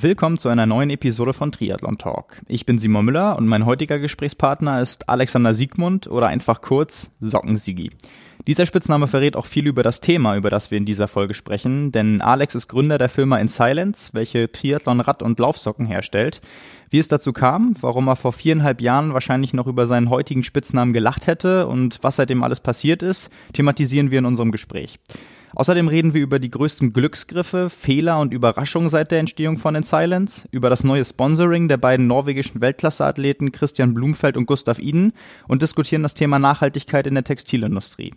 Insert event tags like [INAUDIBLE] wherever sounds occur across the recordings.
Willkommen zu einer neuen Episode von Triathlon Talk. Ich bin Simon Müller und mein heutiger Gesprächspartner ist Alexander Siegmund oder einfach kurz Sockensigi. Dieser Spitzname verrät auch viel über das Thema, über das wir in dieser Folge sprechen, denn Alex ist Gründer der Firma In Silence, welche Triathlon-Rad- und Laufsocken herstellt. Wie es dazu kam, warum er vor viereinhalb Jahren wahrscheinlich noch über seinen heutigen Spitznamen gelacht hätte und was seitdem alles passiert ist, thematisieren wir in unserem Gespräch. Außerdem reden wir über die größten Glücksgriffe, Fehler und Überraschungen seit der Entstehung von In Silence, über das neue Sponsoring der beiden norwegischen Weltklasseathleten Christian Blumfeld und Gustav Iden und diskutieren das Thema Nachhaltigkeit in der Textilindustrie.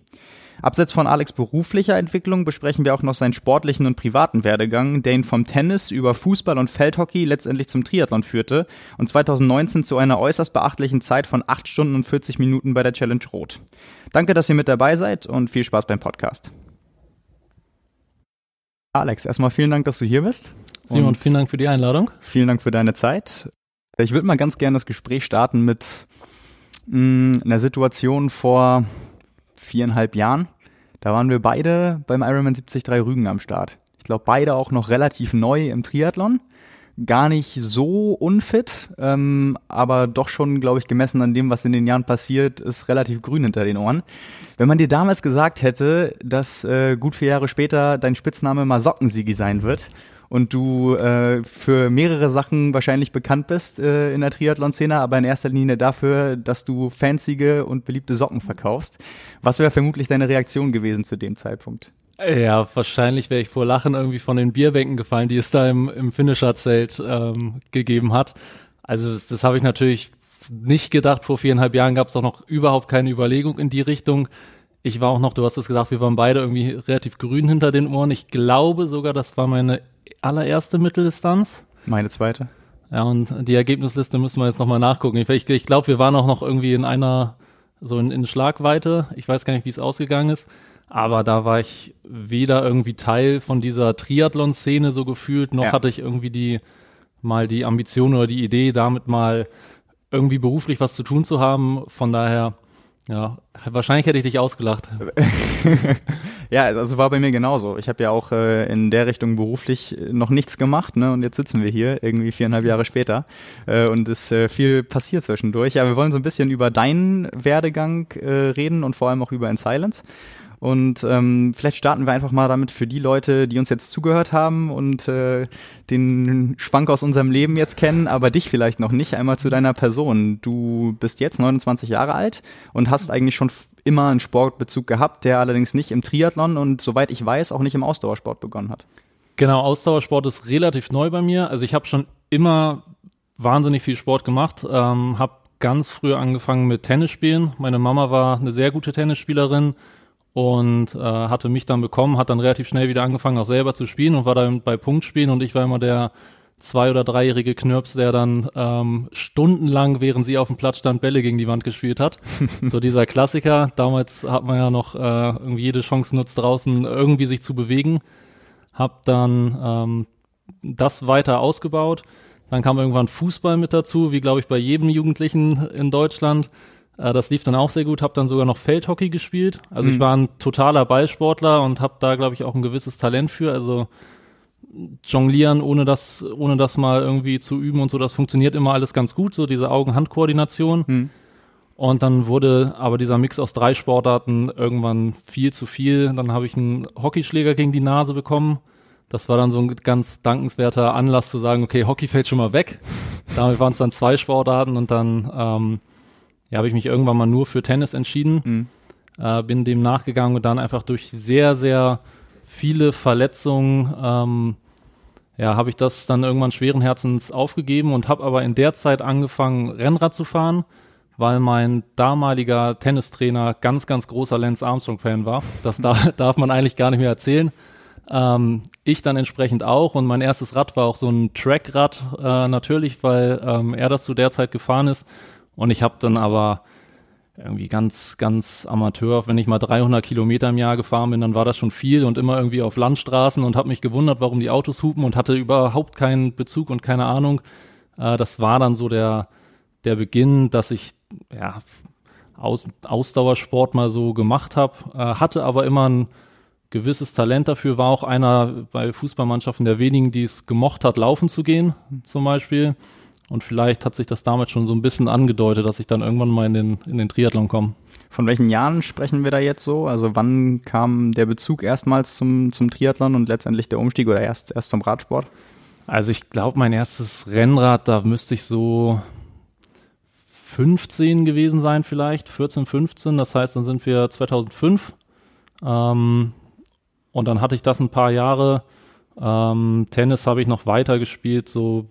Abseits von Alex beruflicher Entwicklung besprechen wir auch noch seinen sportlichen und privaten Werdegang, der ihn vom Tennis über Fußball und Feldhockey letztendlich zum Triathlon führte und 2019 zu einer äußerst beachtlichen Zeit von 8 Stunden und 40 Minuten bei der Challenge Rot. Danke, dass ihr mit dabei seid und viel Spaß beim Podcast. Alex, erstmal vielen Dank, dass du hier bist. Simon, und vielen Dank für die Einladung. Vielen Dank für deine Zeit. Ich würde mal ganz gerne das Gespräch starten mit mh, mm, einer Situation vor viereinhalb Jahren. Da waren wir beide beim Ironman 73 Rügen am Start. Ich glaube, beide auch noch relativ neu im Triathlon gar nicht so unfit, ähm, aber doch schon, glaube ich, gemessen an dem, was in den Jahren passiert, ist relativ grün hinter den Ohren. Wenn man dir damals gesagt hätte, dass äh, gut vier Jahre später dein Spitzname mal Sockensiegi sein wird und du äh, für mehrere Sachen wahrscheinlich bekannt bist äh, in der Triathlon-Szene, aber in erster Linie dafür, dass du fanzige und beliebte Socken verkaufst. Was wäre vermutlich deine Reaktion gewesen zu dem Zeitpunkt? Ja, wahrscheinlich wäre ich vor Lachen irgendwie von den Bierbänken gefallen, die es da im, im Finisher-Zelt ähm, gegeben hat. Also das, das habe ich natürlich nicht gedacht. Vor viereinhalb Jahren gab es auch noch überhaupt keine Überlegung in die Richtung. Ich war auch noch, du hast es gesagt, wir waren beide irgendwie relativ grün hinter den Ohren. Ich glaube sogar, das war meine allererste Mitteldistanz. Meine zweite. Ja, und die Ergebnisliste müssen wir jetzt nochmal nachgucken. Ich, ich, ich glaube, wir waren auch noch irgendwie in einer, so in, in Schlagweite. Ich weiß gar nicht, wie es ausgegangen ist. Aber da war ich weder irgendwie Teil von dieser Triathlon-Szene so gefühlt, noch ja. hatte ich irgendwie die mal die Ambition oder die Idee, damit mal irgendwie beruflich was zu tun zu haben. Von daher, ja, wahrscheinlich hätte ich dich ausgelacht. [LAUGHS] ja, also war bei mir genauso. Ich habe ja auch äh, in der Richtung beruflich noch nichts gemacht, ne? Und jetzt sitzen wir hier irgendwie viereinhalb Jahre später äh, und es ist äh, viel passiert zwischendurch. Ja, wir wollen so ein bisschen über deinen Werdegang äh, reden und vor allem auch über In Silence. Und ähm, vielleicht starten wir einfach mal damit für die Leute, die uns jetzt zugehört haben und äh, den Schwank aus unserem Leben jetzt kennen, aber dich vielleicht noch nicht, einmal zu deiner Person. Du bist jetzt 29 Jahre alt und hast eigentlich schon immer einen Sportbezug gehabt, der allerdings nicht im Triathlon und soweit ich weiß auch nicht im Ausdauersport begonnen hat. Genau, Ausdauersport ist relativ neu bei mir. Also ich habe schon immer wahnsinnig viel Sport gemacht, ähm, habe ganz früh angefangen mit Tennisspielen. Meine Mama war eine sehr gute Tennisspielerin und äh, hatte mich dann bekommen, hat dann relativ schnell wieder angefangen, auch selber zu spielen und war dann bei Punktspielen und ich war immer der zwei- oder dreijährige Knirps, der dann ähm, stundenlang, während sie auf dem Platz stand, Bälle gegen die Wand gespielt hat. [LAUGHS] so dieser Klassiker. Damals hat man ja noch äh, irgendwie jede Chance nutzt, draußen irgendwie sich zu bewegen. Hab dann ähm, das weiter ausgebaut. Dann kam irgendwann Fußball mit dazu, wie glaube ich bei jedem Jugendlichen in Deutschland. Äh, das lief dann auch sehr gut, habe dann sogar noch Feldhockey gespielt. Also mhm. ich war ein totaler Ballsportler und habe da, glaube ich, auch ein gewisses Talent für. Also jonglieren, ohne das, ohne das mal irgendwie zu üben und so, das funktioniert immer alles ganz gut, so diese Augen-Hand-Koordination. Mhm. Und dann wurde aber dieser Mix aus drei Sportarten irgendwann viel zu viel. Dann habe ich einen Hockeyschläger gegen die Nase bekommen. Das war dann so ein ganz dankenswerter Anlass zu sagen, okay, Hockey fällt schon mal weg. [LAUGHS] Damit waren es dann zwei Sportarten und dann ähm, ja, habe ich mich irgendwann mal nur für Tennis entschieden. Mhm. Äh, bin dem nachgegangen und dann einfach durch sehr, sehr viele Verletzungen, ähm, ja, habe ich das dann irgendwann schweren Herzens aufgegeben und habe aber in der Zeit angefangen, Rennrad zu fahren, weil mein damaliger Tennistrainer ganz, ganz großer Lance Armstrong-Fan war. Das da, [LAUGHS] darf man eigentlich gar nicht mehr erzählen. Ähm, ich dann entsprechend auch und mein erstes Rad war auch so ein Trackrad äh, natürlich, weil ähm, er das zu der Zeit gefahren ist und ich habe dann aber irgendwie ganz, ganz Amateur, wenn ich mal 300 Kilometer im Jahr gefahren bin, dann war das schon viel und immer irgendwie auf Landstraßen und habe mich gewundert, warum die Autos hupen und hatte überhaupt keinen Bezug und keine Ahnung. Äh, das war dann so der, der Beginn, dass ich ja, Aus, Ausdauersport mal so gemacht habe, äh, hatte aber immer ein gewisses Talent dafür, war auch einer bei Fußballmannschaften der wenigen, die es gemocht hat, laufen zu gehen, zum Beispiel. Und vielleicht hat sich das damals schon so ein bisschen angedeutet, dass ich dann irgendwann mal in den, in den Triathlon komme. Von welchen Jahren sprechen wir da jetzt so? Also wann kam der Bezug erstmals zum, zum Triathlon und letztendlich der Umstieg oder erst, erst zum Radsport? Also ich glaube, mein erstes Rennrad, da müsste ich so 15 gewesen sein vielleicht, 14, 15. Das heißt, dann sind wir 2005. Ähm, und dann hatte ich das ein paar Jahre. Ähm, Tennis habe ich noch weiter gespielt, so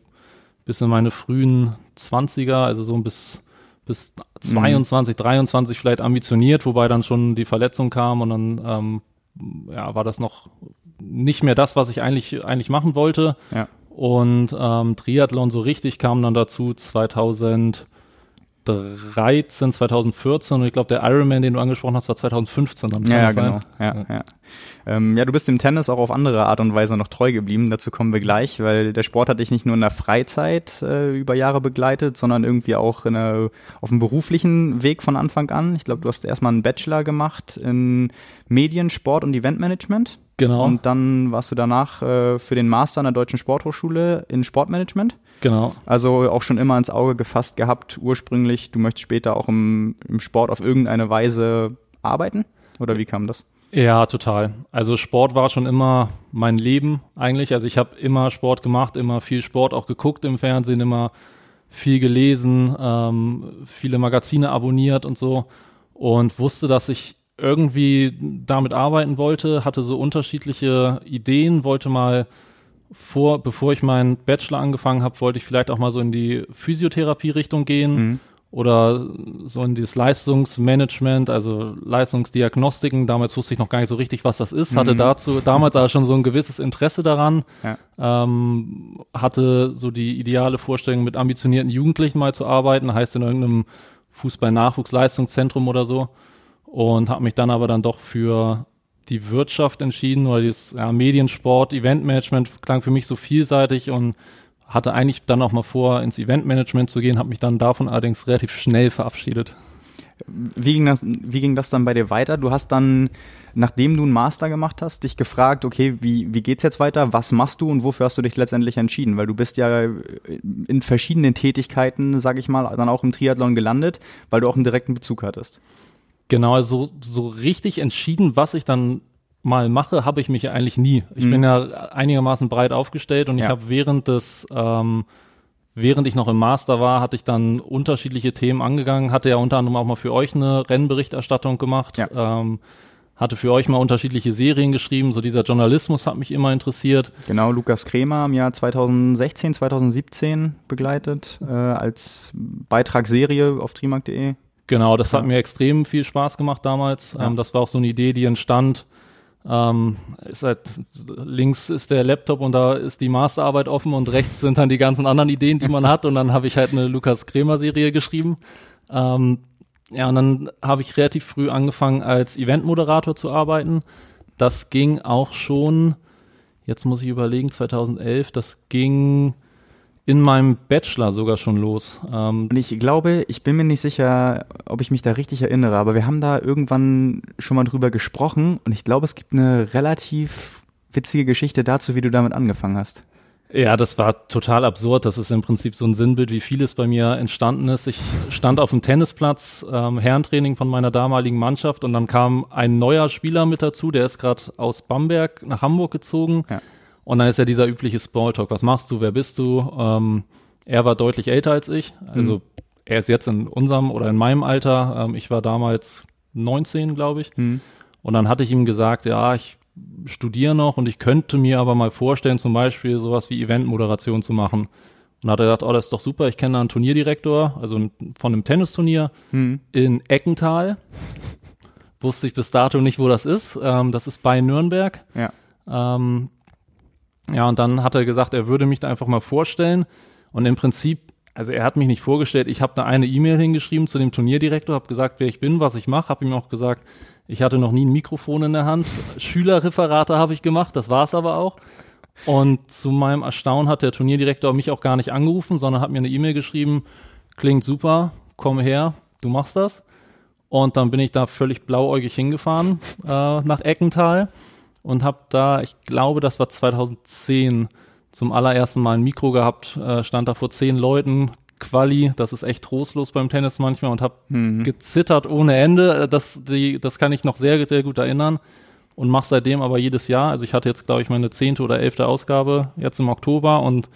bis in meine frühen 20er, also so bis, bis 22, mhm. 23 vielleicht ambitioniert, wobei dann schon die Verletzung kam und dann ähm, ja, war das noch nicht mehr das, was ich eigentlich, eigentlich machen wollte. Ja. Und ähm, Triathlon so richtig kam dann dazu 2000 2013, 2014 und ich glaube, der Ironman, den du angesprochen hast, war 2015 dann. Ja, genau. Ja, ja. Ja. Ähm, ja, du bist dem Tennis auch auf andere Art und Weise noch treu geblieben. Dazu kommen wir gleich, weil der Sport hat dich nicht nur in der Freizeit äh, über Jahre begleitet, sondern irgendwie auch in der, auf dem beruflichen Weg von Anfang an. Ich glaube, du hast erstmal einen Bachelor gemacht in Medien, Sport und Eventmanagement. Genau. Und dann warst du danach äh, für den Master an der Deutschen Sporthochschule in Sportmanagement. Genau. Also auch schon immer ins Auge gefasst gehabt, ursprünglich, du möchtest später auch im, im Sport auf irgendeine Weise arbeiten? Oder wie kam das? Ja, total. Also Sport war schon immer mein Leben eigentlich. Also ich habe immer Sport gemacht, immer viel Sport auch geguckt im Fernsehen, immer viel gelesen, ähm, viele Magazine abonniert und so und wusste, dass ich irgendwie damit arbeiten wollte, hatte so unterschiedliche Ideen, wollte mal vor, bevor ich meinen Bachelor angefangen habe, wollte ich vielleicht auch mal so in die Physiotherapie-Richtung gehen mhm. oder so in dieses Leistungsmanagement, also Leistungsdiagnostiken. Damals wusste ich noch gar nicht so richtig, was das ist, hatte mhm. dazu damals aber schon so ein gewisses Interesse daran, ja. ähm, hatte so die ideale Vorstellung, mit ambitionierten Jugendlichen mal zu arbeiten, heißt in irgendeinem Fußball-Nachwuchsleistungszentrum oder so und habe mich dann aber dann doch für die Wirtschaft entschieden oder dieses ja, Mediensport, Eventmanagement klang für mich so vielseitig und hatte eigentlich dann auch mal vor, ins Eventmanagement zu gehen, habe mich dann davon allerdings relativ schnell verabschiedet. Wie ging, das, wie ging das dann bei dir weiter? Du hast dann, nachdem du einen Master gemacht hast, dich gefragt, okay, wie, wie geht's jetzt weiter? Was machst du und wofür hast du dich letztendlich entschieden? Weil du bist ja in verschiedenen Tätigkeiten, sag ich mal, dann auch im Triathlon gelandet, weil du auch einen direkten Bezug hattest. Genau, also so richtig entschieden, was ich dann mal mache, habe ich mich ja eigentlich nie. Ich mhm. bin ja einigermaßen breit aufgestellt und ja. ich habe während des, ähm, während ich noch im Master war, hatte ich dann unterschiedliche Themen angegangen, hatte ja unter anderem auch mal für euch eine Rennberichterstattung gemacht, ja. ähm, hatte für euch mal unterschiedliche Serien geschrieben, so dieser Journalismus hat mich immer interessiert. Genau, Lukas Kremer im Jahr 2016, 2017 begleitet, äh, als Beitragsserie auf trimark.de. Genau, das ja. hat mir extrem viel Spaß gemacht damals. Ja. Ähm, das war auch so eine Idee, die entstand. Ähm, ist halt, links ist der Laptop und da ist die Masterarbeit offen und rechts sind dann die ganzen anderen Ideen, die man [LAUGHS] hat. Und dann habe ich halt eine Lukas Kremer Serie geschrieben. Ähm, ja, und dann habe ich relativ früh angefangen, als Eventmoderator zu arbeiten. Das ging auch schon, jetzt muss ich überlegen, 2011, das ging in meinem Bachelor sogar schon los. Ähm und ich glaube, ich bin mir nicht sicher, ob ich mich da richtig erinnere, aber wir haben da irgendwann schon mal drüber gesprochen und ich glaube, es gibt eine relativ witzige Geschichte dazu, wie du damit angefangen hast. Ja, das war total absurd. Das ist im Prinzip so ein Sinnbild, wie vieles bei mir entstanden ist. Ich stand auf dem Tennisplatz, ähm, Herrentraining von meiner damaligen Mannschaft und dann kam ein neuer Spieler mit dazu, der ist gerade aus Bamberg nach Hamburg gezogen. Ja und dann ist ja dieser übliche Smalltalk. Was machst du? Wer bist du? Ähm, er war deutlich älter als ich. Also mhm. er ist jetzt in unserem oder in meinem Alter. Ähm, ich war damals 19, glaube ich. Mhm. Und dann hatte ich ihm gesagt, ja, ich studiere noch und ich könnte mir aber mal vorstellen, zum Beispiel sowas wie Eventmoderation zu machen. Und dann hat er gesagt, oh, das ist doch super, ich kenne da einen Turnierdirektor, also von einem Tennisturnier mhm. in Eckental. [LAUGHS] Wusste ich bis dato nicht, wo das ist. Ähm, das ist bei Nürnberg. Ja. Ähm, ja, und dann hat er gesagt, er würde mich da einfach mal vorstellen. Und im Prinzip, also er hat mich nicht vorgestellt, ich habe da eine E-Mail hingeschrieben zu dem Turnierdirektor, habe gesagt, wer ich bin, was ich mache, habe ihm auch gesagt, ich hatte noch nie ein Mikrofon in der Hand. Schülerreferate habe ich gemacht, das war es aber auch. Und zu meinem Erstaunen hat der Turnierdirektor mich auch gar nicht angerufen, sondern hat mir eine E-Mail geschrieben, klingt super, komm her, du machst das. Und dann bin ich da völlig blauäugig hingefahren äh, nach Eckental und habe da, ich glaube, das war 2010, zum allerersten Mal ein Mikro gehabt, äh, stand da vor zehn Leuten, Quali, das ist echt trostlos beim Tennis manchmal und habe mhm. gezittert ohne Ende. Das, die, das kann ich noch sehr, sehr gut erinnern und mache seitdem aber jedes Jahr. Also ich hatte jetzt, glaube ich, meine zehnte oder elfte Ausgabe jetzt im Oktober und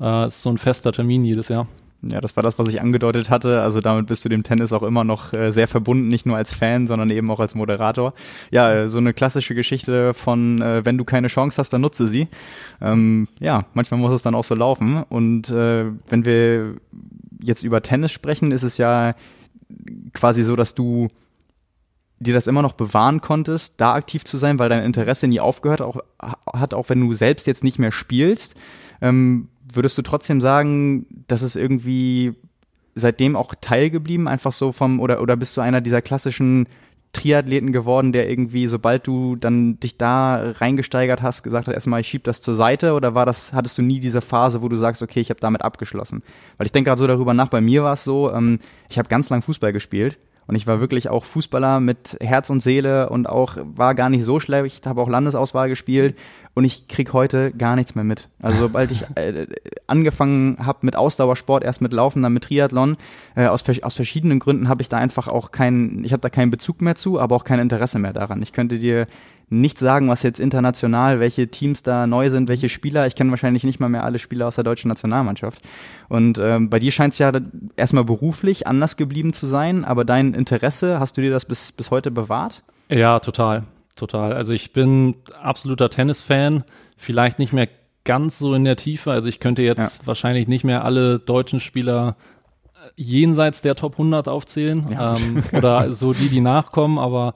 äh, ist so ein fester Termin jedes Jahr. Ja, das war das, was ich angedeutet hatte. Also damit bist du dem Tennis auch immer noch äh, sehr verbunden, nicht nur als Fan, sondern eben auch als Moderator. Ja, äh, so eine klassische Geschichte von, äh, wenn du keine Chance hast, dann nutze sie. Ähm, ja, manchmal muss es dann auch so laufen. Und äh, wenn wir jetzt über Tennis sprechen, ist es ja quasi so, dass du dir das immer noch bewahren konntest, da aktiv zu sein, weil dein Interesse nie aufgehört auch, hat, auch wenn du selbst jetzt nicht mehr spielst. Ähm, würdest du trotzdem sagen, dass es irgendwie seitdem auch teilgeblieben, einfach so vom, oder, oder bist du einer dieser klassischen Triathleten geworden, der irgendwie, sobald du dann dich da reingesteigert hast, gesagt hat, erstmal, ich schieb das zur Seite oder war das, hattest du nie diese Phase, wo du sagst, okay, ich habe damit abgeschlossen? Weil ich denke gerade so darüber nach, bei mir war es so, ähm, ich habe ganz lang Fußball gespielt und ich war wirklich auch Fußballer mit Herz und Seele und auch war gar nicht so schlecht, habe auch Landesauswahl gespielt und ich krieg heute gar nichts mehr mit. Also sobald ich [LAUGHS] äh, angefangen habe mit Ausdauersport, erst mit Laufen, dann mit Triathlon, äh, aus, aus verschiedenen Gründen habe ich da einfach auch keinen, ich habe da keinen Bezug mehr zu, aber auch kein Interesse mehr daran. Ich könnte dir nicht sagen, was jetzt international, welche Teams da neu sind, welche Spieler. Ich kenne wahrscheinlich nicht mal mehr alle Spieler aus der deutschen Nationalmannschaft. Und ähm, bei dir scheint es ja erstmal beruflich anders geblieben zu sein, aber dein Interesse, hast du dir das bis, bis heute bewahrt? Ja, total, total. Also ich bin absoluter Tennisfan, vielleicht nicht mehr ganz so in der Tiefe. Also ich könnte jetzt ja. wahrscheinlich nicht mehr alle deutschen Spieler äh, jenseits der Top 100 aufzählen ja. ähm, [LAUGHS] oder so die, die nachkommen, aber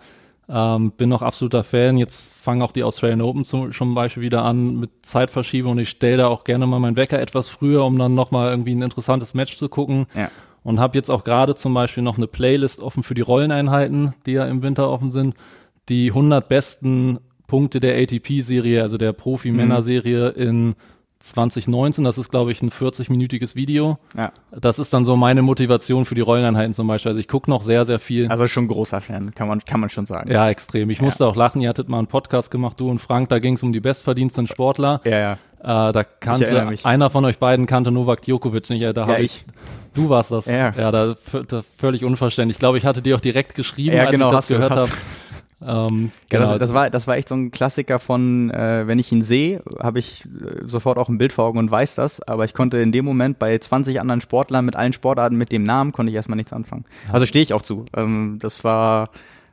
ähm, bin noch absoluter Fan. Jetzt fangen auch die Australian Open zum, zum Beispiel wieder an mit Zeitverschiebung und ich stelle da auch gerne mal meinen Wecker etwas früher, um dann nochmal irgendwie ein interessantes Match zu gucken. Ja. Und habe jetzt auch gerade zum Beispiel noch eine Playlist offen für die Rolleneinheiten, die ja im Winter offen sind. Die 100 besten Punkte der ATP-Serie, also der Profi-Männer-Serie mhm. in 2019, das ist, glaube ich, ein 40-minütiges Video. Ja. Das ist dann so meine Motivation für die Rolleneinheiten zum Beispiel. Also ich gucke noch sehr, sehr viel. Also schon großer Fan, kann man, kann man schon sagen. Ja, extrem. Ich ja. musste auch lachen, ihr hattet mal einen Podcast gemacht, du und Frank, da ging es um die bestverdiensten Sportler. Ja, ja. Äh, da kannte einer von euch beiden kannte Novak Djokovic nicht. Ja, da ja, ich. ich. Du warst das. Ja, ja da, da völlig unverständlich. Ich glaube, ich hatte dir auch direkt geschrieben, ja, als genau, ich das gehört habe. Ähm, genau, das, das, war, das war echt so ein Klassiker von, äh, wenn ich ihn sehe, habe ich äh, sofort auch ein Bild vor Augen und weiß das, aber ich konnte in dem Moment bei 20 anderen Sportlern mit allen Sportarten mit dem Namen, konnte ich erstmal nichts anfangen. Also stehe ich auch zu. Ähm, das war,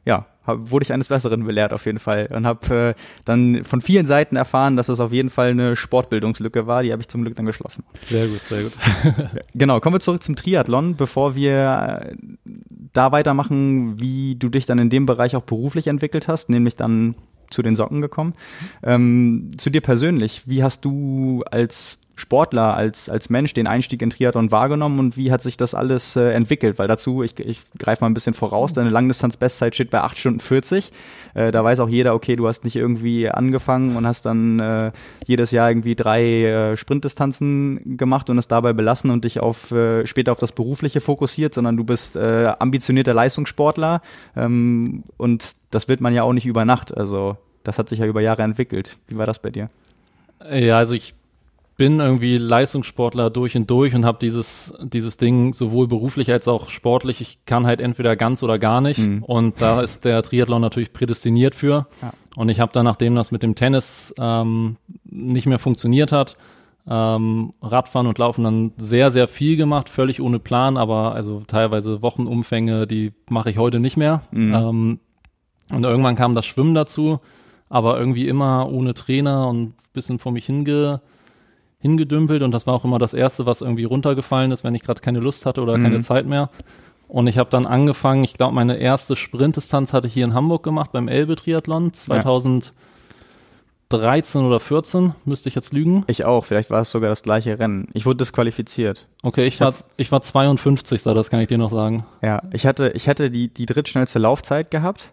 ja, hab, wurde ich eines Besseren belehrt auf jeden Fall und habe äh, dann von vielen Seiten erfahren, dass es auf jeden Fall eine Sportbildungslücke war. Die habe ich zum Glück dann geschlossen. Sehr gut, sehr gut. [LAUGHS] genau, kommen wir zurück zum Triathlon, bevor wir äh, da weitermachen, wie du dich dann in dem Bereich auch beruflich entwickelt hast, nämlich dann zu den Socken gekommen. Ähm, zu dir persönlich, wie hast du als Sportler, als, als Mensch den Einstieg in Triathlon wahrgenommen und wie hat sich das alles äh, entwickelt? Weil dazu, ich, ich greife mal ein bisschen voraus, deine Langdistanz-Bestzeit steht bei 8 Stunden 40. Äh, da weiß auch jeder, okay, du hast nicht irgendwie angefangen und hast dann äh, jedes Jahr irgendwie drei äh, Sprintdistanzen gemacht und es dabei belassen und dich auf äh, später auf das Berufliche fokussiert, sondern du bist äh, ambitionierter Leistungssportler ähm, und das wird man ja auch nicht über Nacht. Also das hat sich ja über Jahre entwickelt. Wie war das bei dir? Ja, also ich bin irgendwie Leistungssportler durch und durch und habe dieses, dieses Ding sowohl beruflich als auch sportlich. Ich kann halt entweder ganz oder gar nicht. Mhm. Und da ist der Triathlon natürlich prädestiniert für. Ja. Und ich habe dann, nachdem das mit dem Tennis ähm, nicht mehr funktioniert hat, ähm, Radfahren und Laufen dann sehr, sehr viel gemacht, völlig ohne Plan, aber also teilweise Wochenumfänge, die mache ich heute nicht mehr. Mhm. Ähm, und irgendwann kam das Schwimmen dazu, aber irgendwie immer ohne Trainer und bisschen vor mich hinge hingedümpelt und das war auch immer das Erste, was irgendwie runtergefallen ist, wenn ich gerade keine Lust hatte oder mhm. keine Zeit mehr. Und ich habe dann angefangen, ich glaube, meine erste Sprintdistanz hatte ich hier in Hamburg gemacht beim Elbe Triathlon 2013 ja. oder 14, müsste ich jetzt lügen. Ich auch, vielleicht war es sogar das gleiche Rennen. Ich wurde disqualifiziert. Okay, ich, ich war, ich war 52, das kann ich dir noch sagen. Ja, ich hatte, ich hatte die, die drittschnellste Laufzeit gehabt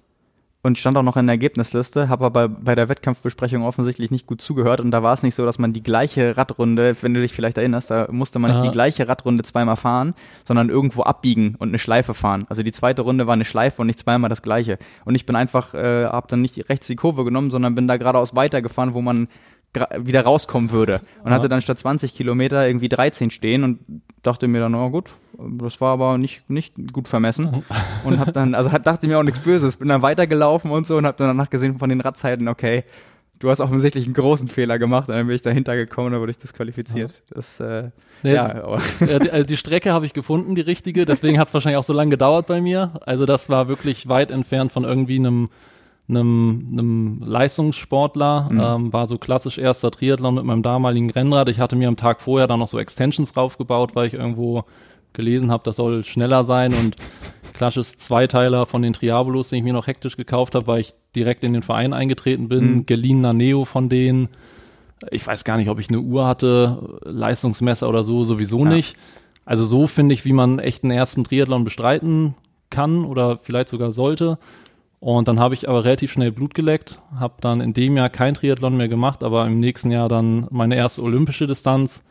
und stand auch noch in der Ergebnisliste, habe aber bei der Wettkampfbesprechung offensichtlich nicht gut zugehört und da war es nicht so, dass man die gleiche Radrunde, wenn du dich vielleicht erinnerst, da musste man nicht die gleiche Radrunde zweimal fahren, sondern irgendwo abbiegen und eine Schleife fahren. Also die zweite Runde war eine Schleife und nicht zweimal das gleiche. Und ich bin einfach, äh, habe dann nicht rechts die Kurve genommen, sondern bin da geradeaus weitergefahren, wo man wieder rauskommen würde. Und ja. hatte dann statt 20 Kilometer irgendwie 13 stehen und dachte mir dann, oh gut, das war aber nicht, nicht gut vermessen. Und hab dann, also dachte mir auch nichts Böses, bin dann weitergelaufen und so und hab dann danach gesehen von den Radzeiten, okay, du hast offensichtlich einen großen Fehler gemacht und dann bin ich dahinter gekommen, da wurde ich disqualifiziert. Ja. Das, äh, nee, ja, aber. Die, also die Strecke habe ich gefunden, die richtige, deswegen hat es wahrscheinlich auch so lange gedauert bei mir. Also das war wirklich weit entfernt von irgendwie einem einem, einem Leistungssportler, mhm. ähm, war so klassisch erster Triathlon mit meinem damaligen Rennrad. Ich hatte mir am Tag vorher dann noch so Extensions draufgebaut, weil ich irgendwo gelesen habe, das soll schneller sein und klassisches Zweiteiler von den Triabolos, den ich mir noch hektisch gekauft habe, weil ich direkt in den Verein eingetreten bin, mhm. geliehener Neo von denen. Ich weiß gar nicht, ob ich eine Uhr hatte, Leistungsmesser oder so, sowieso ja. nicht. Also so finde ich, wie man echt einen ersten Triathlon bestreiten kann oder vielleicht sogar sollte. Und dann habe ich aber relativ schnell Blut geleckt, habe dann in dem Jahr kein Triathlon mehr gemacht, aber im nächsten Jahr dann meine erste olympische Distanz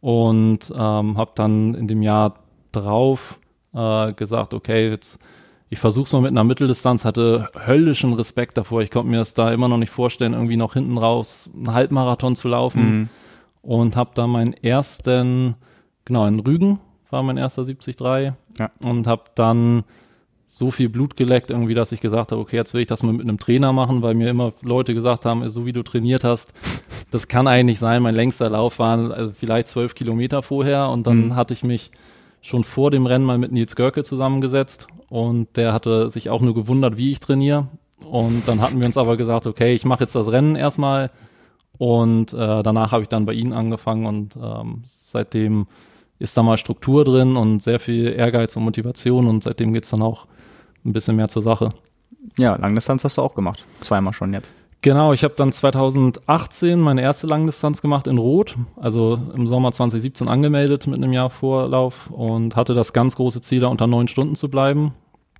und ähm, habe dann in dem Jahr drauf äh, gesagt, okay, jetzt ich versuche es mal mit einer Mitteldistanz, hatte höllischen Respekt davor. Ich konnte mir das da immer noch nicht vorstellen, irgendwie noch hinten raus einen Halbmarathon zu laufen mhm. und habe da meinen ersten, genau in Rügen war mein erster 73 ja. und habe dann so viel Blut geleckt irgendwie, dass ich gesagt habe, okay, jetzt will ich das mal mit einem Trainer machen, weil mir immer Leute gesagt haben, so wie du trainiert hast, [LAUGHS] das kann eigentlich sein. Mein längster Lauf war also vielleicht zwölf Kilometer vorher und dann mhm. hatte ich mich schon vor dem Rennen mal mit Nils Görke zusammengesetzt und der hatte sich auch nur gewundert, wie ich trainiere. Und dann hatten wir uns aber gesagt, okay, ich mache jetzt das Rennen erstmal und äh, danach habe ich dann bei Ihnen angefangen und ähm, seitdem ist da mal Struktur drin und sehr viel Ehrgeiz und Motivation und seitdem geht's dann auch ein bisschen mehr zur Sache. Ja, Langdistanz hast du auch gemacht. Zweimal schon jetzt. Genau, ich habe dann 2018 meine erste Langdistanz gemacht in Rot, also im Sommer 2017 angemeldet mit einem Jahr Vorlauf und hatte das ganz große Ziel, da unter neun Stunden zu bleiben.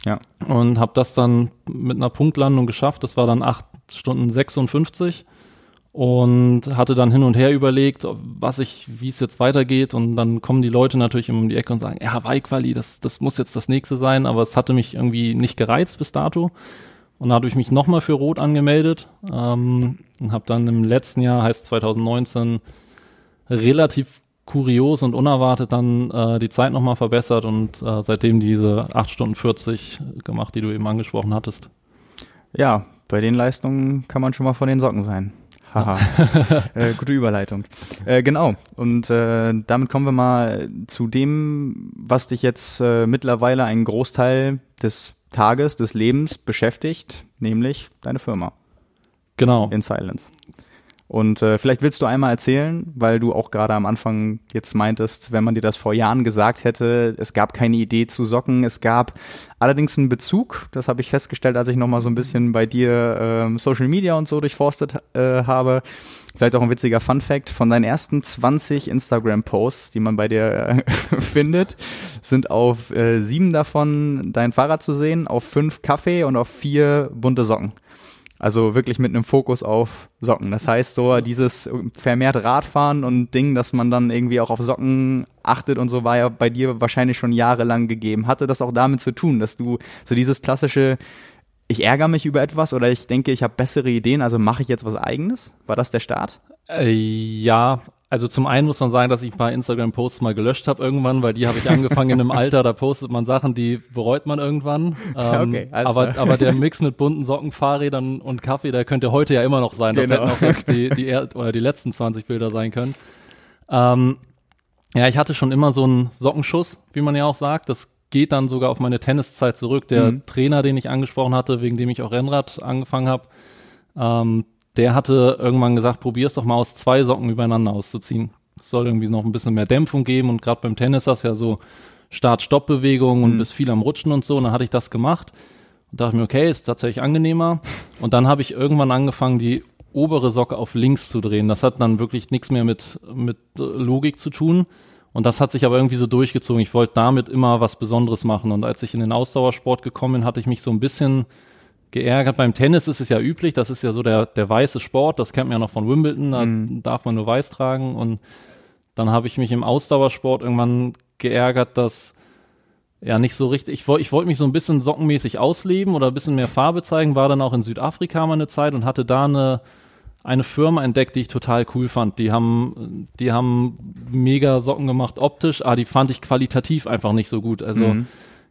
Ja. Und habe das dann mit einer Punktlandung geschafft. Das war dann acht Stunden 56 und hatte dann hin und her überlegt, was ich, wie es jetzt weitergeht und dann kommen die Leute natürlich um die Ecke und sagen, ja, Hawaii-Quali, das, das muss jetzt das nächste sein, aber es hatte mich irgendwie nicht gereizt bis dato und da habe ich mich nochmal für Rot angemeldet ähm, und habe dann im letzten Jahr, heißt 2019, relativ kurios und unerwartet dann äh, die Zeit nochmal verbessert und äh, seitdem diese 8 Stunden 40 gemacht, die du eben angesprochen hattest. Ja, bei den Leistungen kann man schon mal von den Socken sein. Haha. [LAUGHS] äh, gute Überleitung. Äh, genau. Und äh, damit kommen wir mal zu dem, was dich jetzt äh, mittlerweile einen Großteil des Tages, des Lebens beschäftigt, nämlich deine Firma. Genau. In Silence. Und äh, vielleicht willst du einmal erzählen, weil du auch gerade am Anfang jetzt meintest, wenn man dir das vor Jahren gesagt hätte, es gab keine Idee zu Socken, es gab allerdings einen Bezug, das habe ich festgestellt, als ich nochmal so ein bisschen bei dir ähm, Social Media und so durchforstet äh, habe. Vielleicht auch ein witziger Fun Fact, von deinen ersten 20 Instagram-Posts, die man bei dir äh, [LAUGHS] findet, sind auf äh, sieben davon dein Fahrrad zu sehen, auf fünf Kaffee und auf vier bunte Socken. Also wirklich mit einem Fokus auf Socken. Das heißt, so dieses vermehrt Radfahren und Ding, dass man dann irgendwie auch auf Socken achtet und so, war ja bei dir wahrscheinlich schon jahrelang gegeben. Hatte das auch damit zu tun, dass du so dieses klassische, ich ärgere mich über etwas oder ich denke, ich habe bessere Ideen, also mache ich jetzt was eigenes? War das der Start? Äh, ja, also zum einen muss man sagen, dass ich ein paar Instagram-Posts mal gelöscht habe irgendwann, weil die habe ich angefangen in einem [LAUGHS] Alter, da postet man Sachen, die bereut man irgendwann. [LAUGHS] Ähm, okay, also. aber, aber der [LAUGHS] Mix mit bunten Socken, Fahrrädern und Kaffee, der könnte heute ja immer noch sein. Das genau. hätten auch jetzt die, die, oder die letzten 20 Bilder sein können. Ähm, ja, ich hatte schon immer so einen Sockenschuss, wie man ja auch sagt. Das geht dann sogar auf meine Tenniszeit zurück. Der mhm. Trainer, den ich angesprochen hatte, wegen dem ich auch Rennrad angefangen habe, ähm, der hatte irgendwann gesagt, probier es doch mal aus zwei Socken übereinander auszuziehen. Es soll irgendwie noch ein bisschen mehr Dämpfung geben und gerade beim Tennis das ja so Start-Stopp-Bewegungen und mhm. bist viel am Rutschen und so. Und dann hatte ich das gemacht und dachte mir, okay, ist tatsächlich angenehmer. Und dann habe ich irgendwann angefangen, die obere Socke auf links zu drehen. Das hat dann wirklich nichts mehr mit, mit Logik zu tun. Und das hat sich aber irgendwie so durchgezogen. Ich wollte damit immer was Besonderes machen. Und als ich in den Ausdauersport gekommen bin, hatte ich mich so ein bisschen geärgert. Beim Tennis ist es ja üblich, das ist ja so der, der weiße Sport, das kennt man ja noch von Wimbledon, da mhm. darf man nur weiß tragen. Und dann habe ich mich im Ausdauersport irgendwann geärgert, dass ja nicht so richtig, ich wollte ich wollte mich so ein bisschen sockenmäßig ausleben oder ein bisschen mehr Farbe zeigen, war dann auch in Südafrika mal eine Zeit und hatte da eine, eine Firma entdeckt, die ich total cool fand. Die haben, die haben mega Socken gemacht optisch, aber die fand ich qualitativ einfach nicht so gut. Also mhm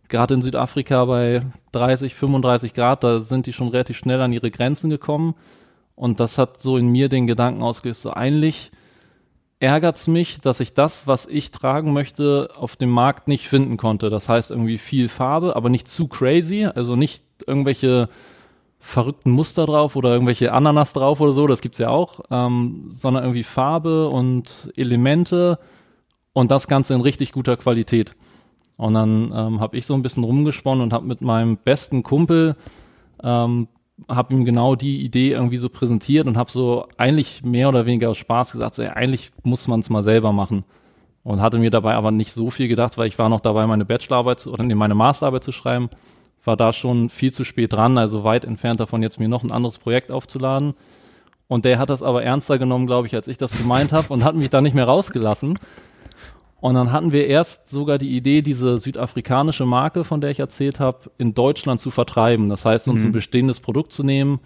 gerade in Südafrika bei 30, 35 Grad, da sind die schon relativ schnell an ihre Grenzen gekommen. Und das hat so in mir den Gedanken ausgelöst, so eigentlich ärgert's mich, dass ich das, was ich tragen möchte, auf dem Markt nicht finden konnte. Das heißt irgendwie viel Farbe, aber nicht zu crazy, also nicht irgendwelche verrückten Muster drauf oder irgendwelche Ananas drauf oder so, das gibt's ja auch, ähm, sondern irgendwie Farbe und Elemente und das Ganze in richtig guter Qualität. Und dann ähm, habe ich so ein bisschen rumgesponnen und habe mit meinem besten Kumpel, ähm, habe ihm genau die Idee irgendwie so präsentiert und habe so eigentlich mehr oder weniger aus Spaß gesagt, so, ey, eigentlich muss man es mal selber machen. Und hatte mir dabei aber nicht so viel gedacht, weil ich war noch dabei, meine Bachelorarbeit zu, oder nee, meine Masterarbeit zu schreiben, war da schon viel zu spät dran, also weit entfernt davon, jetzt mir noch ein anderes Projekt aufzuladen. Und der hat das aber ernster genommen, glaube ich, als ich das gemeint habe und hat mich da nicht mehr rausgelassen. Und dann hatten wir erst sogar die Idee, diese südafrikanische Marke, von der ich erzählt habe, in Deutschland zu vertreiben. Das heißt, uns mhm. ein bestehendes Produkt zu nehmen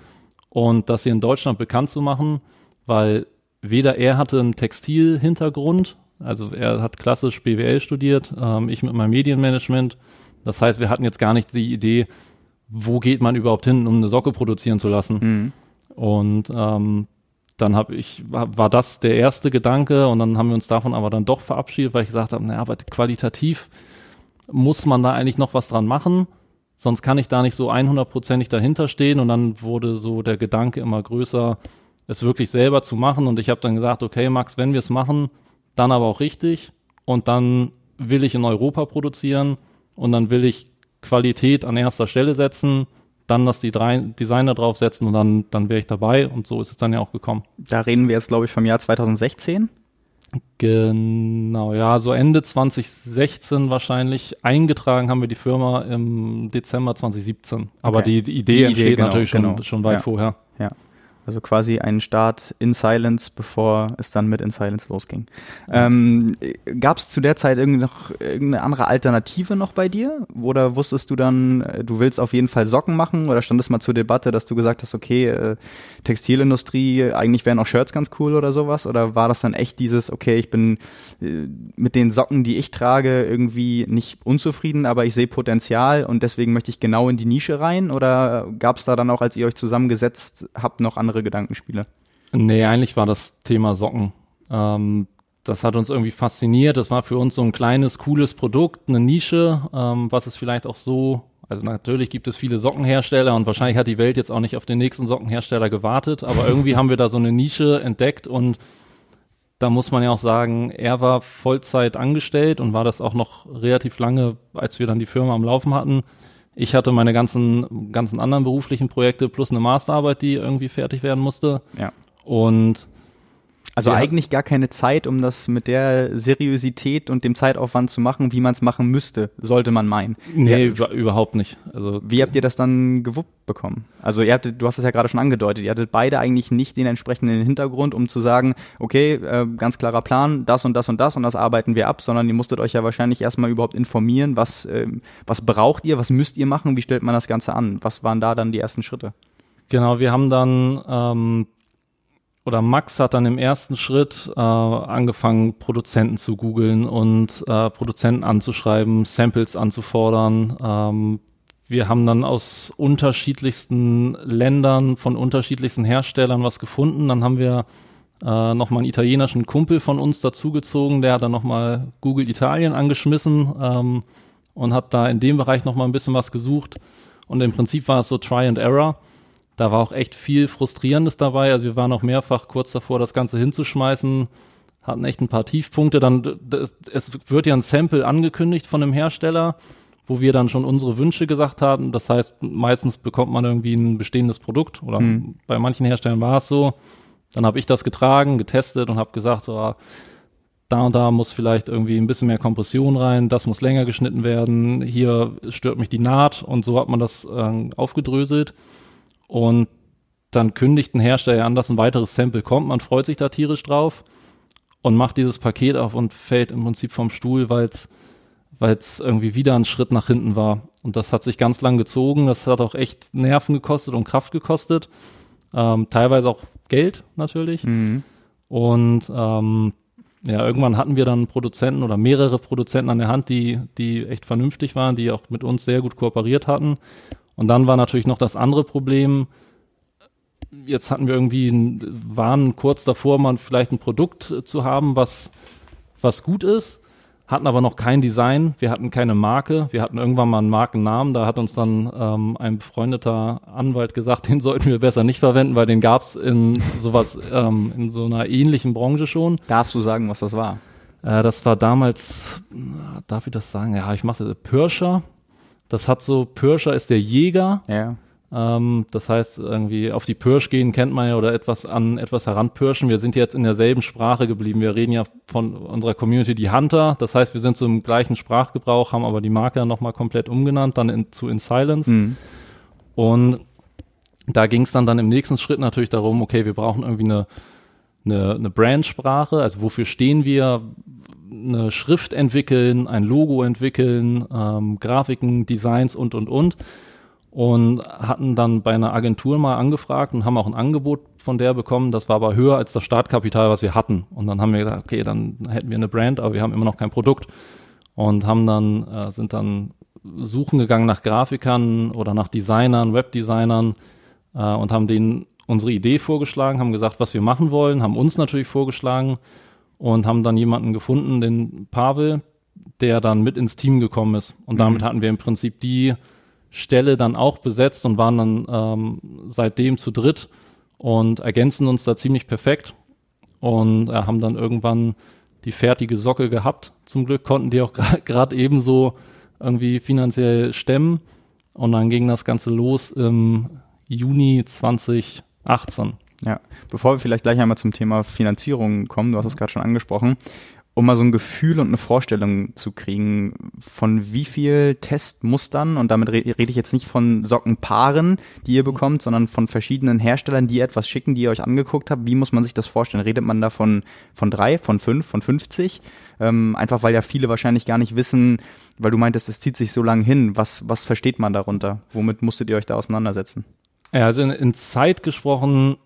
und das hier in Deutschland bekannt zu machen, weil weder er hatte einen Textilhintergrund, also er hat klassisch BWL studiert, ähm, ich mit meinem Medienmanagement. Das heißt, wir hatten jetzt gar nicht die Idee, wo geht man überhaupt hin, um eine Socke produzieren zu lassen. Mhm. Und ähm, dann habe ich, war das der erste Gedanke und dann haben wir uns davon aber dann doch verabschiedet, weil ich gesagt habe, naja, aber qualitativ muss man da eigentlich noch was dran machen, sonst kann ich da nicht so 100%ig dahinter stehen und dann wurde so der Gedanke immer größer, es wirklich selber zu machen und ich habe dann gesagt, okay Max, wenn wir es machen, dann aber auch richtig und dann will ich in Europa produzieren und dann will ich Qualität an erster Stelle setzen dann das die drei Designer draufsetzen und dann, dann wäre ich dabei und so ist es dann ja auch gekommen. Da reden wir jetzt, glaube ich, vom Jahr 2016. Genau, ja, so Ende 2016 wahrscheinlich. Eingetragen haben wir die Firma im Dezember 2017. Aber okay. die, die, Idee die entsteht Idee, genau, natürlich schon, genau. schon weit ja. vorher. Ja. Also quasi ein Start in Silence, bevor es dann mit In Silence losging. Ähm, Gab es zu der Zeit irgendwie noch irgendeine andere Alternative noch bei dir? Oder wusstest du dann, äh, du willst auf jeden Fall Socken machen? Oder stand es mal zur Debatte, dass du gesagt hast, okay, äh, Textilindustrie, eigentlich wären auch Shirts ganz cool oder sowas? Oder war das dann echt dieses, okay, ich bin äh, mit den Socken, die ich trage, irgendwie nicht unzufrieden, aber ich sehe Potenzial und deswegen möchte ich genau in die Nische rein? Oder gab es da dann auch, als ihr euch zusammengesetzt habt, noch andere andere Gedankenspiele? Nee, eigentlich war das Thema Socken. Ähm, das hat uns irgendwie fasziniert. Das war für uns so ein kleines, cooles Produkt, eine Nische, ähm, was es vielleicht auch so, also natürlich gibt es viele Sockenhersteller und wahrscheinlich hat die Welt jetzt auch nicht auf den nächsten Sockenhersteller gewartet, aber irgendwie haben wir da so eine Nische entdeckt und da muss man ja auch sagen, er war Vollzeit angestellt und war das auch noch relativ lange, als wir dann die Firma am Laufen hatten. Ich hatte meine ganzen, ganzen anderen beruflichen Projekte plus eine Masterarbeit, die irgendwie fertig werden musste. Ja. Und also ja. eigentlich gar keine Zeit, um das mit der Seriosität und dem Zeitaufwand zu machen, wie man es machen müsste, sollte man meinen. Nee, ja, überhaupt nicht. Also wie habt ihr das dann gewuppt bekommen? Also ihr hattet, du hast es ja gerade schon angedeutet, ihr hattet beide eigentlich nicht den entsprechenden Hintergrund, um zu sagen, okay, äh, ganz klarer Plan, das und das und das und das arbeiten wir ab, sondern ihr musstet euch ja wahrscheinlich erstmal überhaupt informieren, was, äh, was braucht ihr, was müsst ihr machen, wie stellt man das Ganze an? Was waren da dann die ersten Schritte? Genau, wir haben dann ähm, oder Max hat dann im ersten Schritt äh, angefangen, Produzenten zu googeln und äh, Produzenten anzuschreiben, Samples anzufordern. Ähm, wir haben dann aus unterschiedlichsten Ländern, von unterschiedlichsten Herstellern was gefunden. Dann haben wir äh, nochmal einen italienischen Kumpel von uns dazugezogen, der hat dann nochmal Google Italien angeschmissen ähm, und hat da in dem Bereich nochmal ein bisschen was gesucht. Und im Prinzip war es so Try and Error. Da war auch echt viel Frustrierendes dabei. Also wir waren auch mehrfach kurz davor, das Ganze hinzuschmeißen, hatten echt ein paar Tiefpunkte. Dann, das, es wird ja ein Sample angekündigt von einem Hersteller, wo wir dann schon unsere Wünsche gesagt haben. Das heißt, meistens bekommt man irgendwie ein bestehendes Produkt oder mhm. bei manchen Herstellern war es so. Dann habe ich das getragen, getestet und habe gesagt, so, da und da muss vielleicht irgendwie ein bisschen mehr Kompression rein, das muss länger geschnitten werden, hier stört mich die Naht und so hat man das äh, aufgedröselt und dann kündigt ein Hersteller an, dass ein weiteres Sample kommt, man freut sich da tierisch drauf und macht dieses Paket auf und fällt im Prinzip vom Stuhl, weil es weil es irgendwie wieder ein Schritt nach hinten war. Und das hat sich ganz lang gezogen. Das hat auch echt Nerven gekostet und Kraft gekostet. Ähm, teilweise auch Geld natürlich. Mhm. Und ähm, ja, irgendwann hatten wir dann Produzenten oder mehrere Produzenten an der Hand, die, die echt vernünftig waren, die auch mit uns sehr gut kooperiert hatten. Und dann war natürlich noch das andere Problem. Jetzt hatten wir irgendwie, waren kurz davor, mal vielleicht ein Produkt zu haben, was, was gut ist hatten aber noch kein Design, wir hatten keine Marke, wir hatten irgendwann mal einen Markennamen, da hat uns dann ähm, ein befreundeter Anwalt gesagt, [LAUGHS] den sollten wir besser nicht verwenden, weil den gab's in sowas, ähm, in so einer ähnlichen Branche schon. Darfst du sagen, was das war? Äh, das war damals, darf ich das sagen? Ja, ich mache Pirscher. Das hat so, Pirscher ist der Jäger. Ja. Ähm, das heißt, irgendwie auf die Pirsch gehen kennt man ja oder etwas an etwas heranpirschen. Wir sind jetzt in derselben Sprache geblieben. Wir reden ja von unserer Community die Hunter. Das heißt, wir sind so im gleichen Sprachgebrauch, haben aber die Marke nochmal komplett umgenannt, dann in, zu In Silence. Mhm. Und da ging es dann, dann im nächsten Schritt natürlich darum, okay, wir brauchen irgendwie eine, eine, eine Brandsprache, also wofür stehen wir, eine Schrift entwickeln, ein Logo entwickeln, ähm, Grafiken, Designs und, und, und und hatten dann bei einer Agentur mal angefragt und haben auch ein Angebot von der bekommen. Das war aber höher als das Startkapital, was wir hatten. Und dann haben wir gesagt, okay, dann hätten wir eine Brand, aber wir haben immer noch kein Produkt. Und haben dann, äh, sind dann suchen gegangen nach Grafikern oder nach Designern, Webdesignern äh, und haben denen unsere Idee vorgeschlagen, haben gesagt, was wir machen wollen, haben uns natürlich vorgeschlagen und haben dann jemanden gefunden, den Pavel, der dann mit ins Team gekommen ist. Und mhm. damit hatten wir im Prinzip die Stelle dann auch besetzt und waren dann ähm, seitdem zu dritt und ergänzen uns da ziemlich perfekt und äh, haben dann irgendwann die fertige Socke gehabt. Zum Glück konnten die auch [LAUGHS] gerade ebenso irgendwie finanziell stemmen und dann ging das Ganze los im Juni 2018. Ja, bevor wir vielleicht gleich einmal zum Thema Finanzierung kommen, du hast es gerade schon angesprochen, um mal so ein Gefühl und eine Vorstellung zu kriegen, von wie viel Testmustern, und damit re rede ich jetzt nicht von Sockenpaaren, die ihr bekommt, sondern von verschiedenen Herstellern, die etwas schicken, die ihr euch angeguckt habt. Wie muss man sich das vorstellen? Redet man da von, von drei, von fünf, von 50? Ähm, einfach weil ja viele wahrscheinlich gar nicht wissen, weil du meintest, es zieht sich so lang hin. Was, was versteht man darunter? Womit musstet ihr euch da auseinandersetzen? Ja, also in, in Zeit gesprochen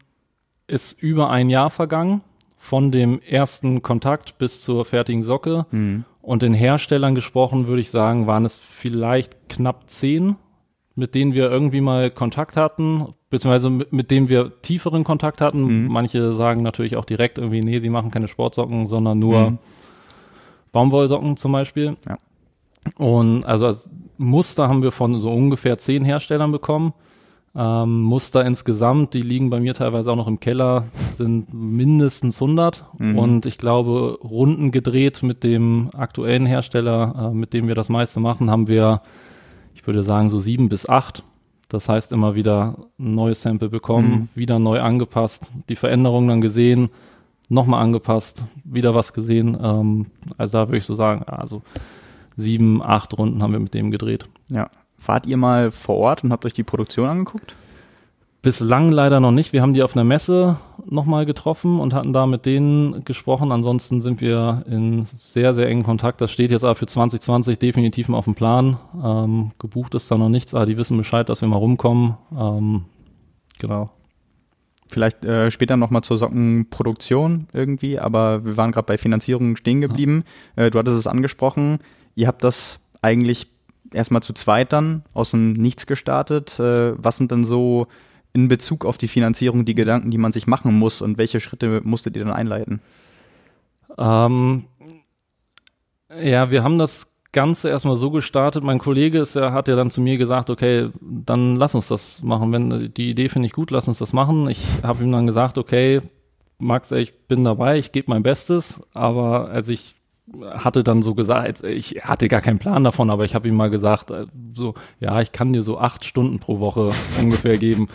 ist über ein Jahr vergangen von dem ersten Kontakt bis zur fertigen Socke. Mhm. Und den Herstellern gesprochen, würde ich sagen, waren es vielleicht knapp zehn, mit denen wir irgendwie mal Kontakt hatten, beziehungsweise mit, mit denen wir tieferen Kontakt hatten. Mhm. Manche sagen natürlich auch direkt irgendwie, nee, sie machen keine Sportsocken, sondern nur mhm. Baumwollsocken zum Beispiel. Ja. Und also als Muster haben wir von so ungefähr zehn Herstellern bekommen. Ähm, Muster insgesamt, die liegen bei mir teilweise auch noch im Keller, sind mindestens 100 mhm. und ich glaube, Runden gedreht mit dem aktuellen Hersteller, äh, mit dem wir das meiste machen, haben wir, ich würde sagen, so sieben bis acht. Das heißt, immer wieder ein neues Sample bekommen, mhm. wieder neu angepasst, die Veränderungen dann gesehen, nochmal angepasst, wieder was gesehen. Ähm, also da würde ich so sagen, also sieben, acht Runden haben wir mit dem gedreht. Ja, Wart ihr mal vor Ort und habt euch die Produktion angeguckt? Bislang leider noch nicht. Wir haben die auf einer Messe nochmal getroffen und hatten da mit denen gesprochen. Ansonsten sind wir in sehr, sehr engen Kontakt. Das steht jetzt aber für 2020 definitiv mal auf dem Plan. Ähm, gebucht ist da noch nichts, aber die wissen Bescheid, dass wir mal rumkommen. Ähm, genau. Vielleicht äh, später nochmal zur Sockenproduktion irgendwie, aber wir waren gerade bei Finanzierung stehen geblieben. Ja. Äh, du hattest es angesprochen. Ihr habt das eigentlich erstmal zu zweit dann aus dem Nichts gestartet. Äh, was sind denn so in Bezug auf die Finanzierung die Gedanken, die man sich machen muss und welche Schritte musstet ihr dann einleiten? Ähm, ja, wir haben das Ganze erstmal so gestartet. Mein Kollege ist, er hat ja dann zu mir gesagt, okay, dann lass uns das machen. Wenn die Idee finde ich gut, lass uns das machen. Ich habe ihm dann gesagt, okay, Max, ich bin dabei, ich gebe mein Bestes, aber als ich hatte dann so gesagt, ich hatte gar keinen Plan davon, aber ich habe ihm mal gesagt, äh, so, ja, ich kann dir so acht Stunden pro Woche [LAUGHS] ungefähr geben.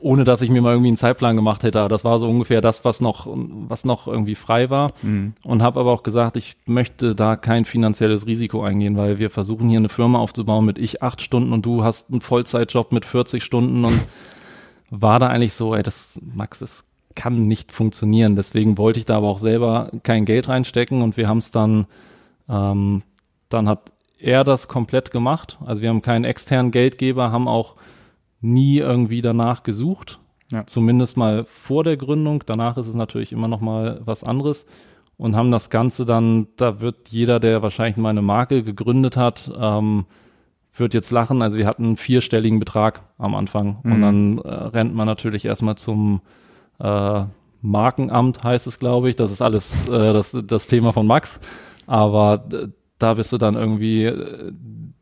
ohne dass ich mir mal irgendwie einen Zeitplan gemacht hätte. Das war so ungefähr das, was noch, was noch irgendwie frei war. Mhm. Und habe aber auch gesagt, ich möchte da kein finanzielles Risiko eingehen, weil wir versuchen hier eine Firma aufzubauen mit ich acht Stunden und du hast einen Vollzeitjob mit 40 Stunden und [LAUGHS] war da eigentlich so, ey, das, Max, das kann nicht funktionieren. Deswegen wollte ich da aber auch selber kein Geld reinstecken und wir haben es dann, ähm, dann hat er das komplett gemacht. Also wir haben keinen externen Geldgeber, haben auch nie irgendwie danach gesucht. Ja. Zumindest mal vor der Gründung. Danach ist es natürlich immer noch mal was anderes. Und haben das Ganze dann, da wird jeder, der wahrscheinlich mal eine Marke gegründet hat, ähm, wird jetzt lachen. Also wir hatten einen vierstelligen Betrag am Anfang. Mhm. Und dann äh, rennt man natürlich erstmal zum äh, Markenamt, heißt es, glaube ich. Das ist alles äh, das, das Thema von Max. Aber da bist du dann irgendwie äh,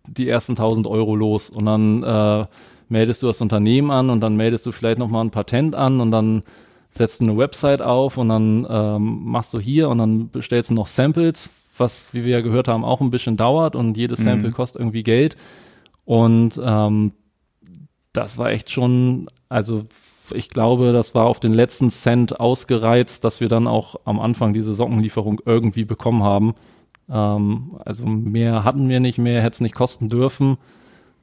die ersten 1000 Euro los. Und dann äh, meldest du das Unternehmen an und dann meldest du vielleicht nochmal ein Patent an und dann setzt du eine Website auf und dann ähm, machst du hier und dann bestellst du noch Samples, was, wie wir ja gehört haben, auch ein bisschen dauert und jedes Sample mhm. kostet irgendwie Geld. Und ähm, das war echt schon, also ich glaube, das war auf den letzten Cent ausgereizt, dass wir dann auch am Anfang diese Sockenlieferung irgendwie bekommen haben. Ähm, also mehr hatten wir nicht, mehr hätte es nicht kosten dürfen.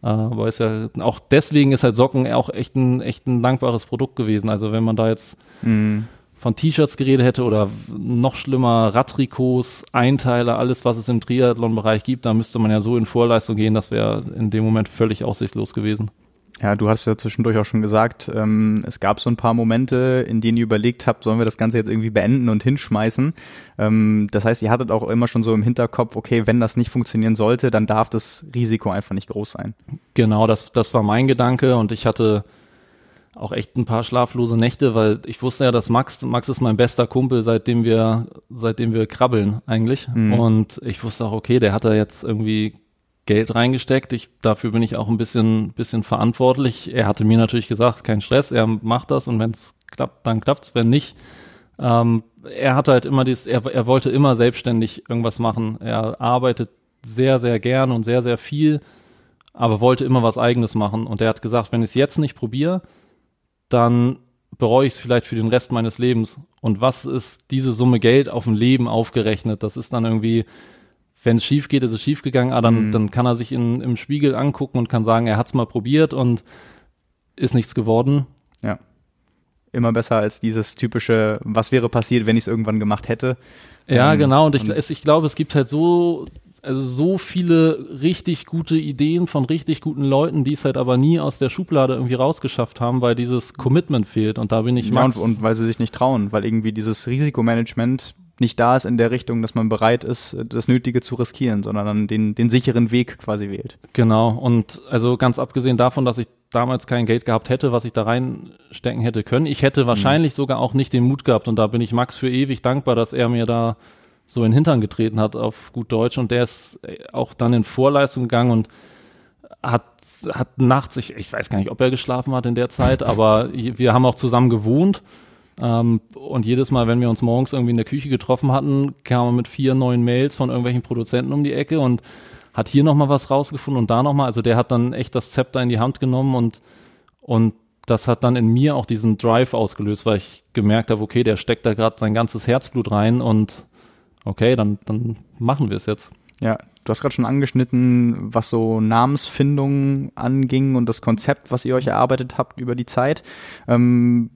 Äh, aber ist ja auch deswegen ist halt Socken auch echt ein, echt ein dankbares Produkt gewesen. Also wenn man da jetzt mhm. von T-Shirts geredet hätte oder noch schlimmer Radtrikots, Einteiler, alles, was es im Triathlon-Bereich gibt, da müsste man ja so in Vorleistung gehen, das wäre in dem Moment völlig aussichtslos gewesen. Ja, du hast ja zwischendurch auch schon gesagt, ähm, es gab so ein paar Momente, in denen ihr überlegt habt, sollen wir das Ganze jetzt irgendwie beenden und hinschmeißen. Ähm, das heißt, ihr hattet auch immer schon so im Hinterkopf, okay, wenn das nicht funktionieren sollte, dann darf das Risiko einfach nicht groß sein. Genau, das, das war mein Gedanke und ich hatte auch echt ein paar schlaflose Nächte, weil ich wusste ja, dass Max, Max ist mein bester Kumpel, seitdem wir, seitdem wir krabbeln eigentlich. Mhm. Und ich wusste auch, okay, der hat da jetzt irgendwie Geld reingesteckt. Ich, dafür bin ich auch ein bisschen, bisschen verantwortlich. Er hatte mir natürlich gesagt, kein Stress, er macht das und wenn es klappt, dann klappt's, wenn nicht. Ähm, er hatte halt immer dieses, er, er wollte immer selbstständig irgendwas machen. Er arbeitet sehr, sehr gern und sehr, sehr viel, aber wollte immer was Eigenes machen. Und er hat gesagt, wenn ich es jetzt nicht probiere, dann bereue ich es vielleicht für den Rest meines Lebens. Und was ist diese Summe Geld auf ein Leben aufgerechnet? Das ist dann irgendwie wenn es schief geht, ist es schief gegangen, aber dann, mhm. dann kann er sich in, im Spiegel angucken und kann sagen, er hat es mal probiert und ist nichts geworden. Ja. Immer besser als dieses typische, was wäre passiert, wenn ich es irgendwann gemacht hätte. Ja, ähm, genau. Und ich, und ich glaube, es gibt halt so, also so viele richtig gute Ideen von richtig guten Leuten, die es halt aber nie aus der Schublade irgendwie rausgeschafft haben, weil dieses Commitment fehlt. Und da bin ich ja, und, und weil sie sich nicht trauen, weil irgendwie dieses Risikomanagement nicht da ist in der Richtung, dass man bereit ist, das Nötige zu riskieren, sondern dann den, den sicheren Weg quasi wählt. Genau. Und also ganz abgesehen davon, dass ich damals kein Geld gehabt hätte, was ich da reinstecken hätte können, ich hätte wahrscheinlich mhm. sogar auch nicht den Mut gehabt. Und da bin ich Max für ewig dankbar, dass er mir da so in den Hintern getreten hat auf gut Deutsch. Und der ist auch dann in Vorleistung gegangen und hat, hat nachts, ich, ich weiß gar nicht, ob er geschlafen hat in der Zeit, aber [LAUGHS] wir haben auch zusammen gewohnt. Ähm, und jedes Mal, wenn wir uns morgens irgendwie in der Küche getroffen hatten, kam man mit vier neuen Mails von irgendwelchen Produzenten um die Ecke und hat hier nochmal was rausgefunden und da nochmal. Also der hat dann echt das Zepter in die Hand genommen und, und das hat dann in mir auch diesen Drive ausgelöst, weil ich gemerkt habe, okay, der steckt da gerade sein ganzes Herzblut rein und okay, dann, dann machen wir es jetzt. Ja, du hast gerade schon angeschnitten, was so Namensfindung anging und das Konzept, was ihr euch erarbeitet habt über die Zeit. Ähm,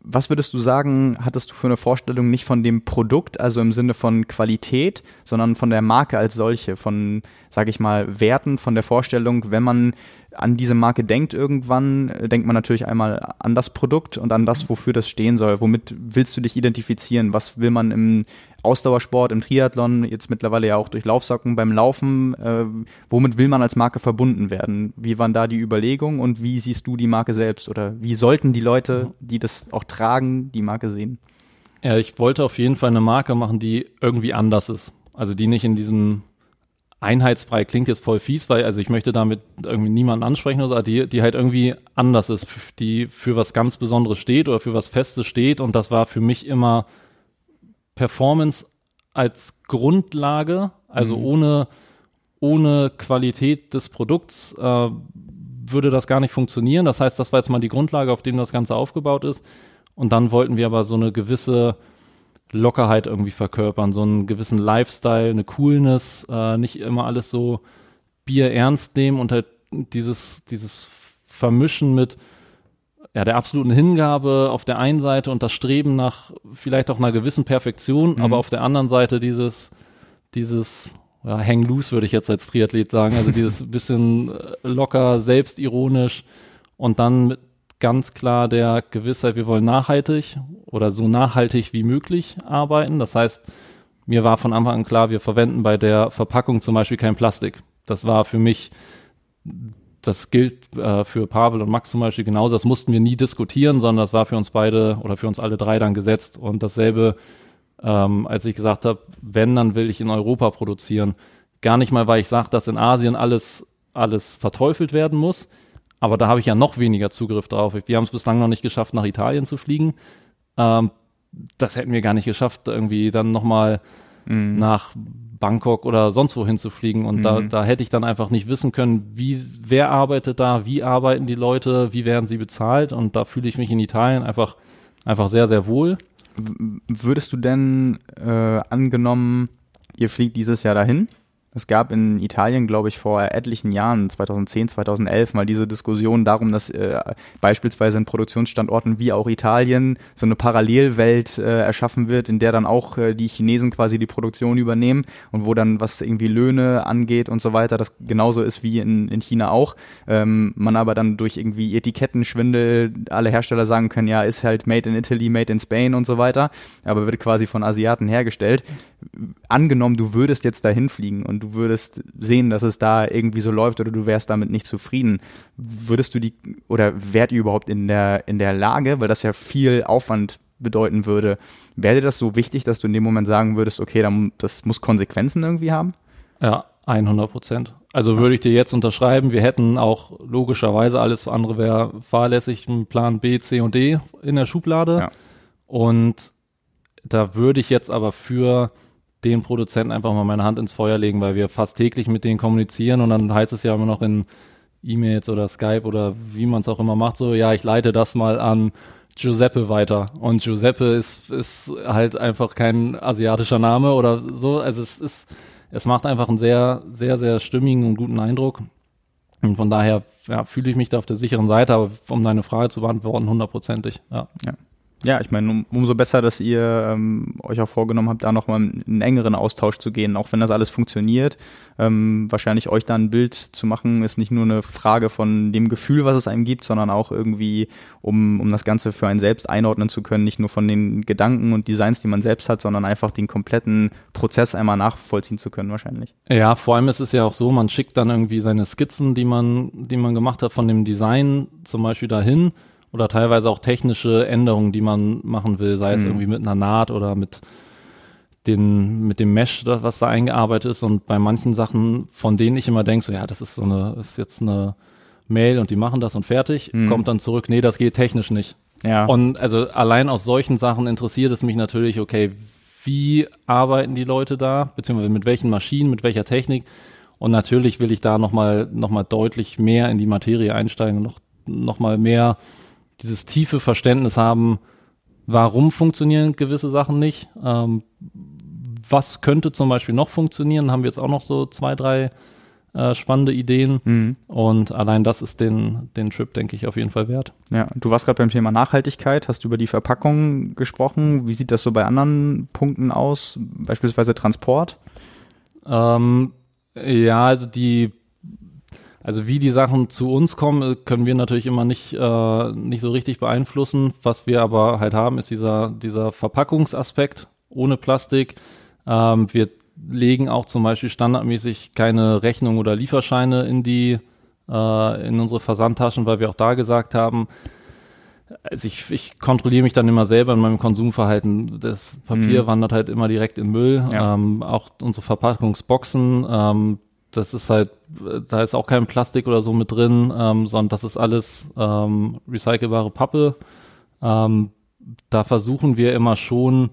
was würdest du sagen, hattest du für eine Vorstellung nicht von dem Produkt, also im Sinne von Qualität, sondern von der Marke als solche, von, sage ich mal, Werten, von der Vorstellung, wenn man an diese Marke denkt irgendwann, äh, denkt man natürlich einmal an das Produkt und an das, wofür das stehen soll. Womit willst du dich identifizieren? Was will man im Ausdauersport, im Triathlon, jetzt mittlerweile ja auch durch Laufsocken beim Laufen, äh, womit will man als Marke verbunden werden? Wie waren da die Überlegungen und wie siehst du die Marke selbst? Oder wie sollten die Leute, die das auch tragen, die Marke sehen? Ja, ich wollte auf jeden Fall eine Marke machen, die irgendwie anders ist. Also die nicht in diesem einheitsfrei klingt jetzt voll fies, weil also ich möchte damit irgendwie niemanden ansprechen oder so, die, die halt irgendwie anders ist, die für was ganz Besonderes steht oder für was Festes steht und das war für mich immer Performance als Grundlage, also mhm. ohne, ohne Qualität des Produkts äh, würde das gar nicht funktionieren. Das heißt, das war jetzt mal die Grundlage, auf dem das Ganze aufgebaut ist. Und dann wollten wir aber so eine gewisse Lockerheit irgendwie verkörpern, so einen gewissen Lifestyle, eine Coolness, äh, nicht immer alles so Bier ernst nehmen und halt dieses, dieses Vermischen mit ja, der absoluten Hingabe auf der einen Seite und das Streben nach vielleicht auch einer gewissen Perfektion, mhm. aber auf der anderen Seite dieses, dieses ja, hang loose würde ich jetzt als Triathlet sagen, also dieses [LAUGHS] bisschen locker, selbstironisch und dann mit ganz klar der Gewissheit, wir wollen nachhaltig oder so nachhaltig wie möglich arbeiten. Das heißt, mir war von Anfang an klar, wir verwenden bei der Verpackung zum Beispiel kein Plastik. Das war für mich, das gilt äh, für Pavel und Max zum Beispiel genauso. Das mussten wir nie diskutieren, sondern das war für uns beide oder für uns alle drei dann gesetzt. Und dasselbe, ähm, als ich gesagt habe, wenn, dann will ich in Europa produzieren. Gar nicht mal, weil ich sage, dass in Asien alles, alles verteufelt werden muss. Aber da habe ich ja noch weniger Zugriff drauf. Wir haben es bislang noch nicht geschafft, nach Italien zu fliegen. Ähm, das hätten wir gar nicht geschafft, irgendwie dann nochmal mhm. nach Bangkok oder sonst wohin zu fliegen. Und mhm. da, da hätte ich dann einfach nicht wissen können, wie, wer arbeitet da, wie arbeiten die Leute, wie werden sie bezahlt. Und da fühle ich mich in Italien einfach, einfach sehr, sehr wohl. Würdest du denn äh, angenommen, ihr fliegt dieses Jahr dahin es gab in Italien, glaube ich, vor etlichen Jahren, 2010, 2011, mal diese Diskussion darum, dass äh, beispielsweise in Produktionsstandorten wie auch Italien so eine Parallelwelt äh, erschaffen wird, in der dann auch äh, die Chinesen quasi die Produktion übernehmen und wo dann, was irgendwie Löhne angeht und so weiter, das genauso ist wie in, in China auch. Ähm, man aber dann durch irgendwie Etikettenschwindel alle Hersteller sagen können, ja, ist halt made in Italy, made in Spain und so weiter, aber wird quasi von Asiaten hergestellt. Angenommen, du würdest jetzt dahin fliegen und du würdest sehen, dass es da irgendwie so läuft oder du wärst damit nicht zufrieden, würdest du die oder wärt ihr überhaupt in der, in der Lage, weil das ja viel Aufwand bedeuten würde, wäre dir das so wichtig, dass du in dem Moment sagen würdest, okay, dann, das muss Konsequenzen irgendwie haben? Ja, 100 Prozent. Also würde ich dir jetzt unterschreiben, wir hätten auch logischerweise alles andere wäre fahrlässig, einen Plan B, C und D in der Schublade. Ja. Und da würde ich jetzt aber für den Produzenten einfach mal meine Hand ins Feuer legen, weil wir fast täglich mit denen kommunizieren und dann heißt es ja immer noch in E-Mails oder Skype oder wie man es auch immer macht, so, ja, ich leite das mal an Giuseppe weiter. Und Giuseppe ist, ist halt einfach kein asiatischer Name oder so. Also es ist, es macht einfach einen sehr, sehr, sehr stimmigen und guten Eindruck. Und von daher ja, fühle ich mich da auf der sicheren Seite, aber um deine Frage zu beantworten, hundertprozentig, ja. ja. Ja, ich meine, um, umso besser, dass ihr ähm, euch auch vorgenommen habt, da nochmal einen engeren Austausch zu gehen, auch wenn das alles funktioniert. Ähm, wahrscheinlich euch da ein Bild zu machen, ist nicht nur eine Frage von dem Gefühl, was es einem gibt, sondern auch irgendwie, um, um das Ganze für einen selbst einordnen zu können, nicht nur von den Gedanken und Designs, die man selbst hat, sondern einfach den kompletten Prozess einmal nachvollziehen zu können, wahrscheinlich. Ja, vor allem ist es ja auch so, man schickt dann irgendwie seine Skizzen, die man, die man gemacht hat, von dem Design zum Beispiel dahin oder teilweise auch technische Änderungen, die man machen will, sei es mhm. irgendwie mit einer Naht oder mit den, mit dem Mesh, was da eingearbeitet ist. Und bei manchen Sachen, von denen ich immer denke, so ja, das ist so eine, ist jetzt eine Mail und die machen das und fertig, mhm. kommt dann zurück, nee, das geht technisch nicht. Ja. Und also allein aus solchen Sachen interessiert es mich natürlich, okay, wie arbeiten die Leute da, beziehungsweise mit welchen Maschinen, mit welcher Technik. Und natürlich will ich da nochmal noch mal deutlich mehr in die Materie einsteigen und noch, noch mal mehr dieses tiefe Verständnis haben, warum funktionieren gewisse Sachen nicht, ähm, was könnte zum Beispiel noch funktionieren, haben wir jetzt auch noch so zwei, drei äh, spannende Ideen mhm. und allein das ist den, den Trip, denke ich, auf jeden Fall wert. Ja, du warst gerade beim Thema Nachhaltigkeit, hast über die Verpackung gesprochen. Wie sieht das so bei anderen Punkten aus, beispielsweise Transport? Ähm, ja, also die also wie die Sachen zu uns kommen, können wir natürlich immer nicht, äh, nicht so richtig beeinflussen. Was wir aber halt haben, ist dieser, dieser Verpackungsaspekt ohne Plastik. Ähm, wir legen auch zum Beispiel standardmäßig keine Rechnung oder Lieferscheine in die äh, in unsere Versandtaschen, weil wir auch da gesagt haben, also ich, ich kontrolliere mich dann immer selber in meinem Konsumverhalten. Das Papier mhm. wandert halt immer direkt in Müll. Ja. Ähm, auch unsere Verpackungsboxen, ähm, das ist halt, da ist auch kein Plastik oder so mit drin, ähm, sondern das ist alles ähm, recycelbare Pappe. Ähm, da versuchen wir immer schon,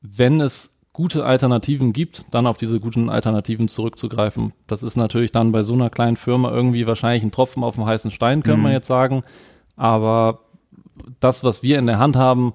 wenn es gute Alternativen gibt, dann auf diese guten Alternativen zurückzugreifen. Das ist natürlich dann bei so einer kleinen Firma irgendwie wahrscheinlich ein Tropfen auf dem heißen Stein, könnte mhm. man jetzt sagen. Aber das, was wir in der Hand haben,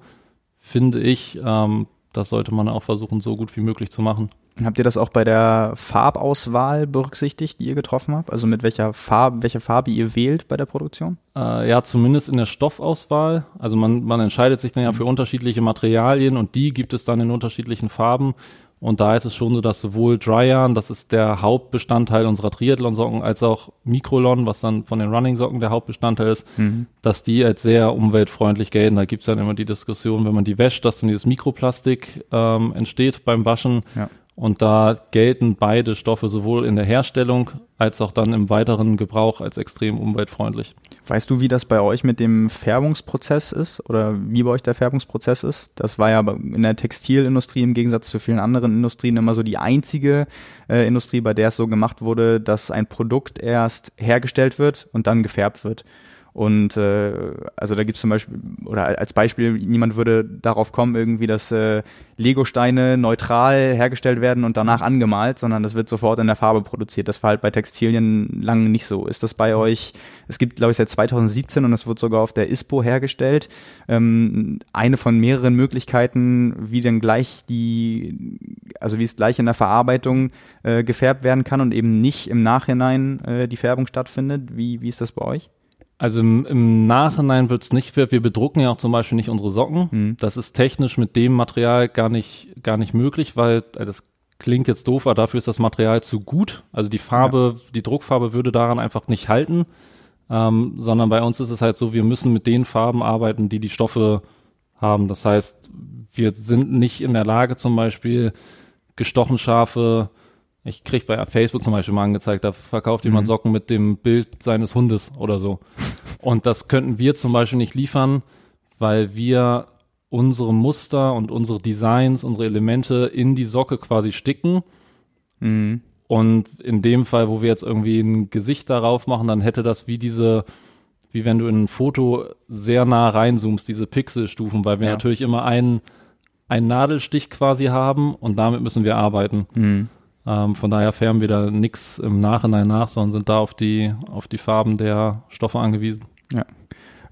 finde ich, ähm, das sollte man auch versuchen, so gut wie möglich zu machen. Habt ihr das auch bei der Farbauswahl berücksichtigt, die ihr getroffen habt? Also mit welcher Farbe, welche Farbe ihr wählt bei der Produktion? Äh, ja, zumindest in der Stoffauswahl. Also man, man entscheidet sich dann ja für unterschiedliche Materialien und die gibt es dann in unterschiedlichen Farben. Und da ist es schon so, dass sowohl Dryan, das ist der Hauptbestandteil unserer Triathlon-Socken, als auch Mikrolon, was dann von den Running-Socken der Hauptbestandteil ist, mhm. dass die als sehr umweltfreundlich gelten. Da gibt es dann immer die Diskussion, wenn man die wäscht, dass dann dieses Mikroplastik ähm, entsteht beim Waschen. Ja. Und da gelten beide Stoffe sowohl in der Herstellung als auch dann im weiteren Gebrauch als extrem umweltfreundlich. Weißt du, wie das bei euch mit dem Färbungsprozess ist oder wie bei euch der Färbungsprozess ist? Das war ja in der Textilindustrie im Gegensatz zu vielen anderen Industrien immer so die einzige äh, Industrie, bei der es so gemacht wurde, dass ein Produkt erst hergestellt wird und dann gefärbt wird. Und äh, also da gibt es zum Beispiel, oder als Beispiel, niemand würde darauf kommen, irgendwie, dass äh, Lego-Steine neutral hergestellt werden und danach angemalt, sondern das wird sofort in der Farbe produziert. Das war halt bei Textilien lange nicht so. Ist das bei euch, es gibt, glaube ich, seit 2017 und das wird sogar auf der ISPO hergestellt, ähm, eine von mehreren Möglichkeiten, wie denn gleich die, also wie es gleich in der Verarbeitung äh, gefärbt werden kann und eben nicht im Nachhinein äh, die Färbung stattfindet. Wie, wie ist das bei euch? Also im, im Nachhinein wird es nicht, wir bedrucken ja auch zum Beispiel nicht unsere Socken. Mhm. Das ist technisch mit dem Material gar nicht, gar nicht möglich, weil äh, das klingt jetzt doof, aber dafür ist das Material zu gut. Also die Farbe, ja. die Druckfarbe würde daran einfach nicht halten, ähm, sondern bei uns ist es halt so, wir müssen mit den Farben arbeiten, die die Stoffe haben. Das heißt, wir sind nicht in der Lage, zum Beispiel gestochen scharfe ich krieg bei Facebook zum Beispiel mal angezeigt, da verkauft jemand mhm. Socken mit dem Bild seines Hundes oder so. [LAUGHS] Und das könnten wir zum Beispiel nicht liefern, weil wir unsere Muster und unsere Designs, unsere Elemente in die Socke quasi sticken. Mhm. Und in dem Fall, wo wir jetzt irgendwie ein Gesicht darauf machen, dann hätte das wie diese, wie wenn du in ein Foto sehr nah reinzoomst, diese Pixelstufen, weil wir ja. natürlich immer einen, einen Nadelstich quasi haben und damit müssen wir arbeiten. Mhm. Ähm, von daher färben wir da nichts im Nachhinein nach, sondern sind da auf die, auf die Farben der Stoffe angewiesen. Ja.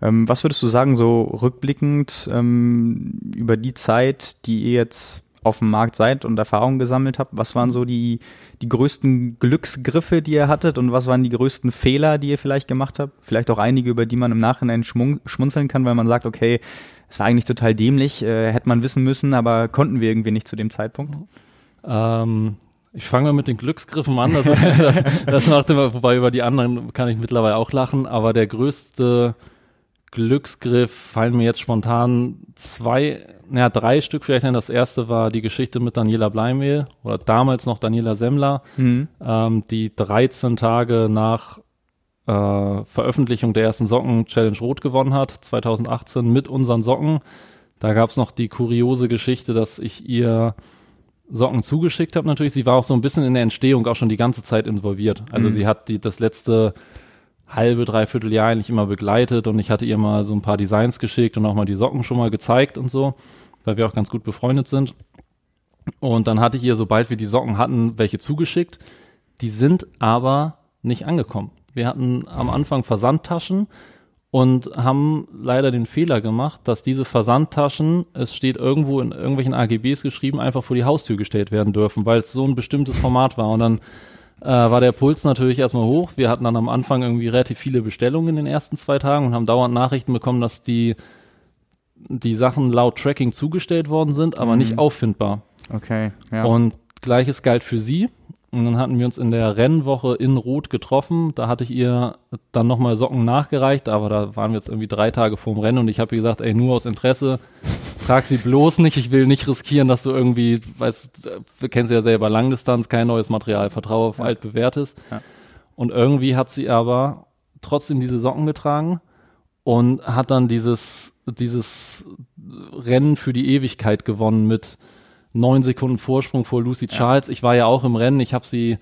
Ähm, was würdest du sagen, so rückblickend ähm, über die Zeit, die ihr jetzt auf dem Markt seid und Erfahrungen gesammelt habt, was waren so die, die größten Glücksgriffe, die ihr hattet und was waren die größten Fehler, die ihr vielleicht gemacht habt? Vielleicht auch einige, über die man im Nachhinein schmunzeln kann, weil man sagt, okay, es war eigentlich total dämlich, äh, hätte man wissen müssen, aber konnten wir irgendwie nicht zu dem Zeitpunkt. Ähm, ich fange mal mit den Glücksgriffen an. [LAUGHS] Das, das macht immer, wobei über die anderen kann ich mittlerweile auch lachen. Aber der größte Glücksgriff fallen mir jetzt spontan zwei, naja, drei Stück vielleicht ein. Das erste war die Geschichte mit Daniela Bleimehl oder damals noch Daniela Semmler, mhm. ähm, die 13 Tage nach äh, Veröffentlichung der ersten Socken Challenge Rot gewonnen hat, 2018 mit unseren Socken. Da gab es noch die kuriose Geschichte, dass ich ihr Socken zugeschickt habe natürlich. Sie war auch so ein bisschen in der Entstehung auch schon die ganze Zeit involviert. Also mhm. sie hat die, das letzte halbe, dreiviertel Jahr eigentlich immer begleitet und ich hatte ihr mal so ein paar Designs geschickt und auch mal die Socken schon mal gezeigt und so, weil wir auch ganz gut befreundet sind. Und dann hatte ich ihr, sobald wir die Socken hatten, welche zugeschickt. Die sind aber nicht angekommen. Wir hatten am Anfang Versandtaschen und haben leider den Fehler gemacht, dass diese Versandtaschen, es steht irgendwo in irgendwelchen AGBs geschrieben, einfach vor die Haustür gestellt werden dürfen, weil es so ein bestimmtes Format war. Und dann äh, war der Puls natürlich erstmal hoch. Wir hatten dann am Anfang irgendwie relativ viele Bestellungen in den ersten zwei Tagen und haben dauernd Nachrichten bekommen, dass die, die Sachen laut Tracking zugestellt worden sind, aber mhm. nicht auffindbar. Okay. Ja. Und gleiches galt für sie. Und dann hatten wir uns in der Rennwoche in Rot getroffen. Da hatte ich ihr dann nochmal Socken nachgereicht, aber da waren wir jetzt irgendwie drei Tage vorm Rennen und ich habe ihr gesagt, ey, nur aus Interesse, frag sie bloß nicht, ich will nicht riskieren, dass du irgendwie, weißt, wir kennen sie ja selber, Langdistanz, kein neues Material, vertraue auf ja. altbewährtes. Ja. Und irgendwie hat sie aber trotzdem diese Socken getragen und hat dann dieses, dieses Rennen für die Ewigkeit gewonnen mit neun Sekunden Vorsprung vor Lucy Charles. Ja. Ich war ja auch im Rennen. Ich habe sie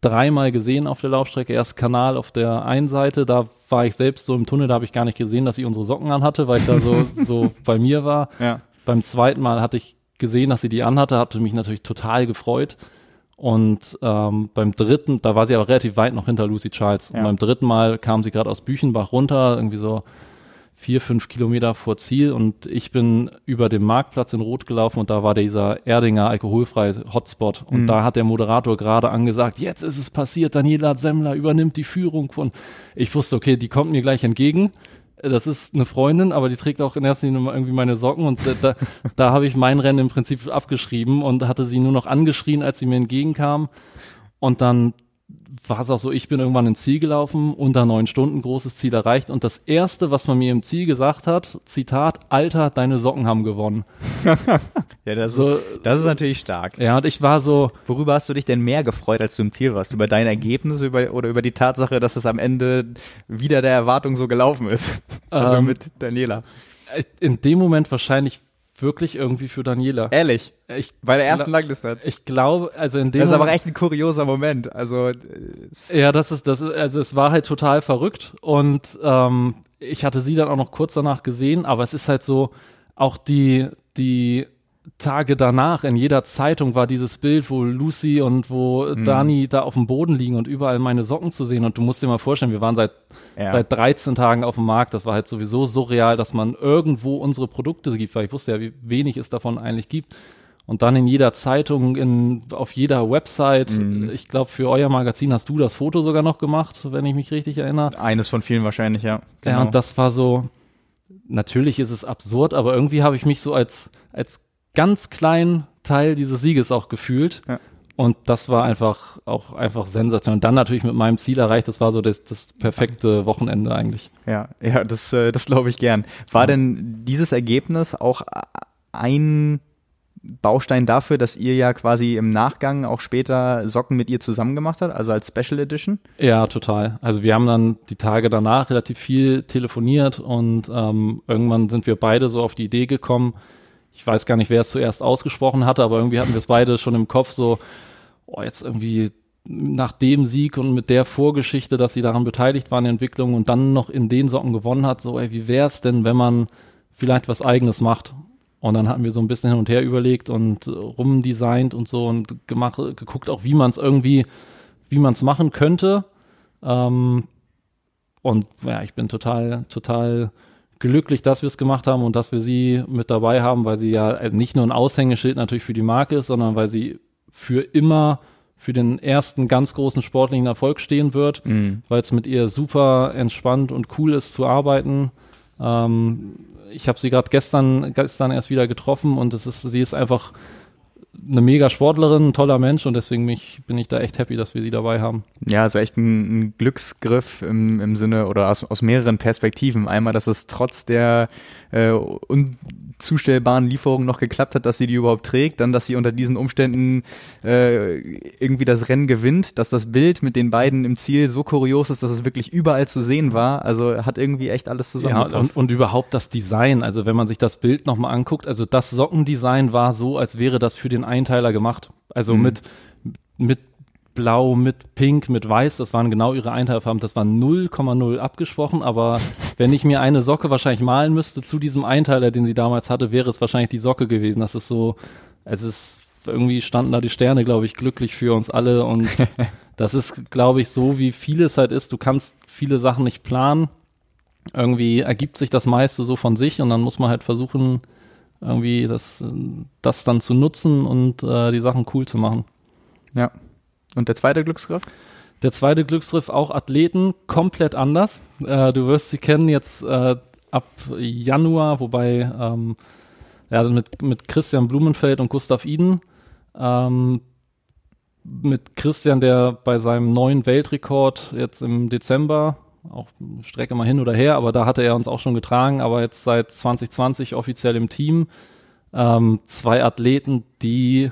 dreimal gesehen auf der Laufstrecke. Erst Kanal auf der einen Seite, da war ich selbst so im Tunnel, da habe ich gar nicht gesehen, dass sie unsere Socken anhatte, weil ich da so, [LAUGHS] so bei mir war. Ja. Beim zweiten Mal hatte ich gesehen, dass sie die anhatte, hatte mich natürlich total gefreut. Und ähm, beim dritten, da war sie aber relativ weit noch hinter Lucy Charles. Ja. Und beim dritten Mal kam sie gerade aus Büchenbach runter, irgendwie so vier, fünf Kilometer vor Ziel und ich bin über den Marktplatz in Rot gelaufen und da war dieser Erdinger alkoholfreie Hotspot und mhm. da hat der Moderator gerade angesagt, jetzt ist es passiert, Daniela Semmler übernimmt die Führung von, ich wusste, okay, die kommt mir gleich entgegen. Das ist eine Freundin, aber die trägt auch in erster Linie irgendwie meine Socken und da, [LAUGHS] da habe ich mein Rennen im Prinzip abgeschrieben und hatte sie nur noch angeschrien, als sie mir entgegenkam. Und dann war es auch so, ich bin irgendwann ins Ziel gelaufen, unter neun Stunden, großes Ziel erreicht. Und das Erste, was man mir im Ziel gesagt hat, Zitat, Alter, deine Socken haben gewonnen. [LAUGHS] ja, das, so, ist, das ist natürlich stark. Ja, und ich war so. Worüber hast du dich denn mehr gefreut, als du im Ziel warst? Über dein Ergebnis über, oder über die Tatsache, dass es am Ende wieder der Erwartung so gelaufen ist? [LAUGHS] also ähm, mit Daniela. In dem Moment wahrscheinlich wirklich irgendwie für Daniela. Ehrlich? Ich, Bei der ersten Langliste. Ich glaube, also in dem. Das ist aber echt ein kurioser Moment. Also. Ja, das ist, das ist, also es war halt total verrückt und ähm, ich hatte sie dann auch noch kurz danach gesehen, aber es ist halt so, auch die, die Tage danach in jeder Zeitung war dieses Bild, wo Lucy und wo mhm. Dani da auf dem Boden liegen und überall meine Socken zu sehen. Und du musst dir mal vorstellen, wir waren seit, ja. seit 13 Tagen auf dem Markt. Das war halt sowieso surreal, dass man irgendwo unsere Produkte gibt, weil ich wusste ja, wie wenig es davon eigentlich gibt. Und dann in jeder Zeitung, in, auf jeder Website. Mhm. Ich glaube, für euer Magazin hast du das Foto sogar noch gemacht, wenn ich mich richtig erinnere. Eines von vielen wahrscheinlich, ja. Genau. Ja, und das war so, natürlich ist es absurd, aber irgendwie habe ich mich so als, als ganz kleinen Teil dieses Sieges auch gefühlt. Ja. Und das war einfach auch einfach sensationell. Und dann natürlich mit meinem Ziel erreicht, das war so das, das perfekte Wochenende eigentlich. Ja, ja, das, äh, das glaube ich gern. War ja. denn dieses Ergebnis auch ein Baustein dafür, dass ihr ja quasi im Nachgang auch später Socken mit ihr zusammen gemacht habt, also als Special Edition? Ja, total. Also wir haben dann die Tage danach relativ viel telefoniert und ähm, irgendwann sind wir beide so auf die Idee gekommen, ich weiß gar nicht, wer es zuerst ausgesprochen hatte, aber irgendwie hatten wir es beide schon im Kopf so, oh, jetzt irgendwie nach dem Sieg und mit der Vorgeschichte, dass sie daran beteiligt waren der Entwicklung und dann noch in den Socken gewonnen hat, so, ey, wie wäre es denn, wenn man vielleicht was eigenes macht? Und dann hatten wir so ein bisschen hin und her überlegt und rumdesignt und so und gemacht, geguckt auch, wie man es irgendwie, wie man es machen könnte. Ähm, und ja, ich bin total, total glücklich, dass wir es gemacht haben und dass wir sie mit dabei haben, weil sie ja nicht nur ein Aushängeschild natürlich für die Marke ist, sondern weil sie für immer für den ersten ganz großen sportlichen Erfolg stehen wird, mhm. weil es mit ihr super entspannt und cool ist zu arbeiten. Ähm, ich habe sie gerade gestern, gestern erst wieder getroffen und es ist, sie ist einfach eine mega Sportlerin, ein toller Mensch und deswegen mich, bin ich da echt happy, dass wir sie dabei haben. Ja, also echt ein, ein Glücksgriff im, im Sinne oder aus, aus mehreren Perspektiven. Einmal, dass es trotz der äh, unzustellbaren Lieferung noch geklappt hat, dass sie die überhaupt trägt, dann, dass sie unter diesen Umständen äh, irgendwie das Rennen gewinnt, dass das Bild mit den beiden im Ziel so kurios ist, dass es wirklich überall zu sehen war. Also hat irgendwie echt alles zusammengepasst. Ja, und, und überhaupt das Design, also wenn man sich das Bild nochmal anguckt, also das Sockendesign war so, als wäre das für den Einteiler gemacht. Also mhm. mit, mit Blau, mit Pink, mit Weiß, das waren genau ihre Einteilfarben. Das war 0,0 abgesprochen, aber [LAUGHS] wenn ich mir eine Socke wahrscheinlich malen müsste zu diesem Einteiler, den sie damals hatte, wäre es wahrscheinlich die Socke gewesen. Das ist so, es ist irgendwie standen da die Sterne, glaube ich, glücklich für uns alle und [LAUGHS] das ist, glaube ich, so wie vieles halt ist. Du kannst viele Sachen nicht planen. Irgendwie ergibt sich das meiste so von sich und dann muss man halt versuchen, irgendwie das, das dann zu nutzen und äh, die Sachen cool zu machen. Ja, und der zweite Glücksgriff? Der zweite Glücksgriff auch Athleten, komplett anders. Äh, du wirst sie kennen jetzt äh, ab Januar, wobei ähm, ja, mit, mit Christian Blumenfeld und Gustav Iden. Ähm, mit Christian, der bei seinem neuen Weltrekord jetzt im Dezember, auch Strecke mal hin oder her, aber da hatte er uns auch schon getragen, aber jetzt seit 2020 offiziell im Team. Ähm, zwei Athleten, die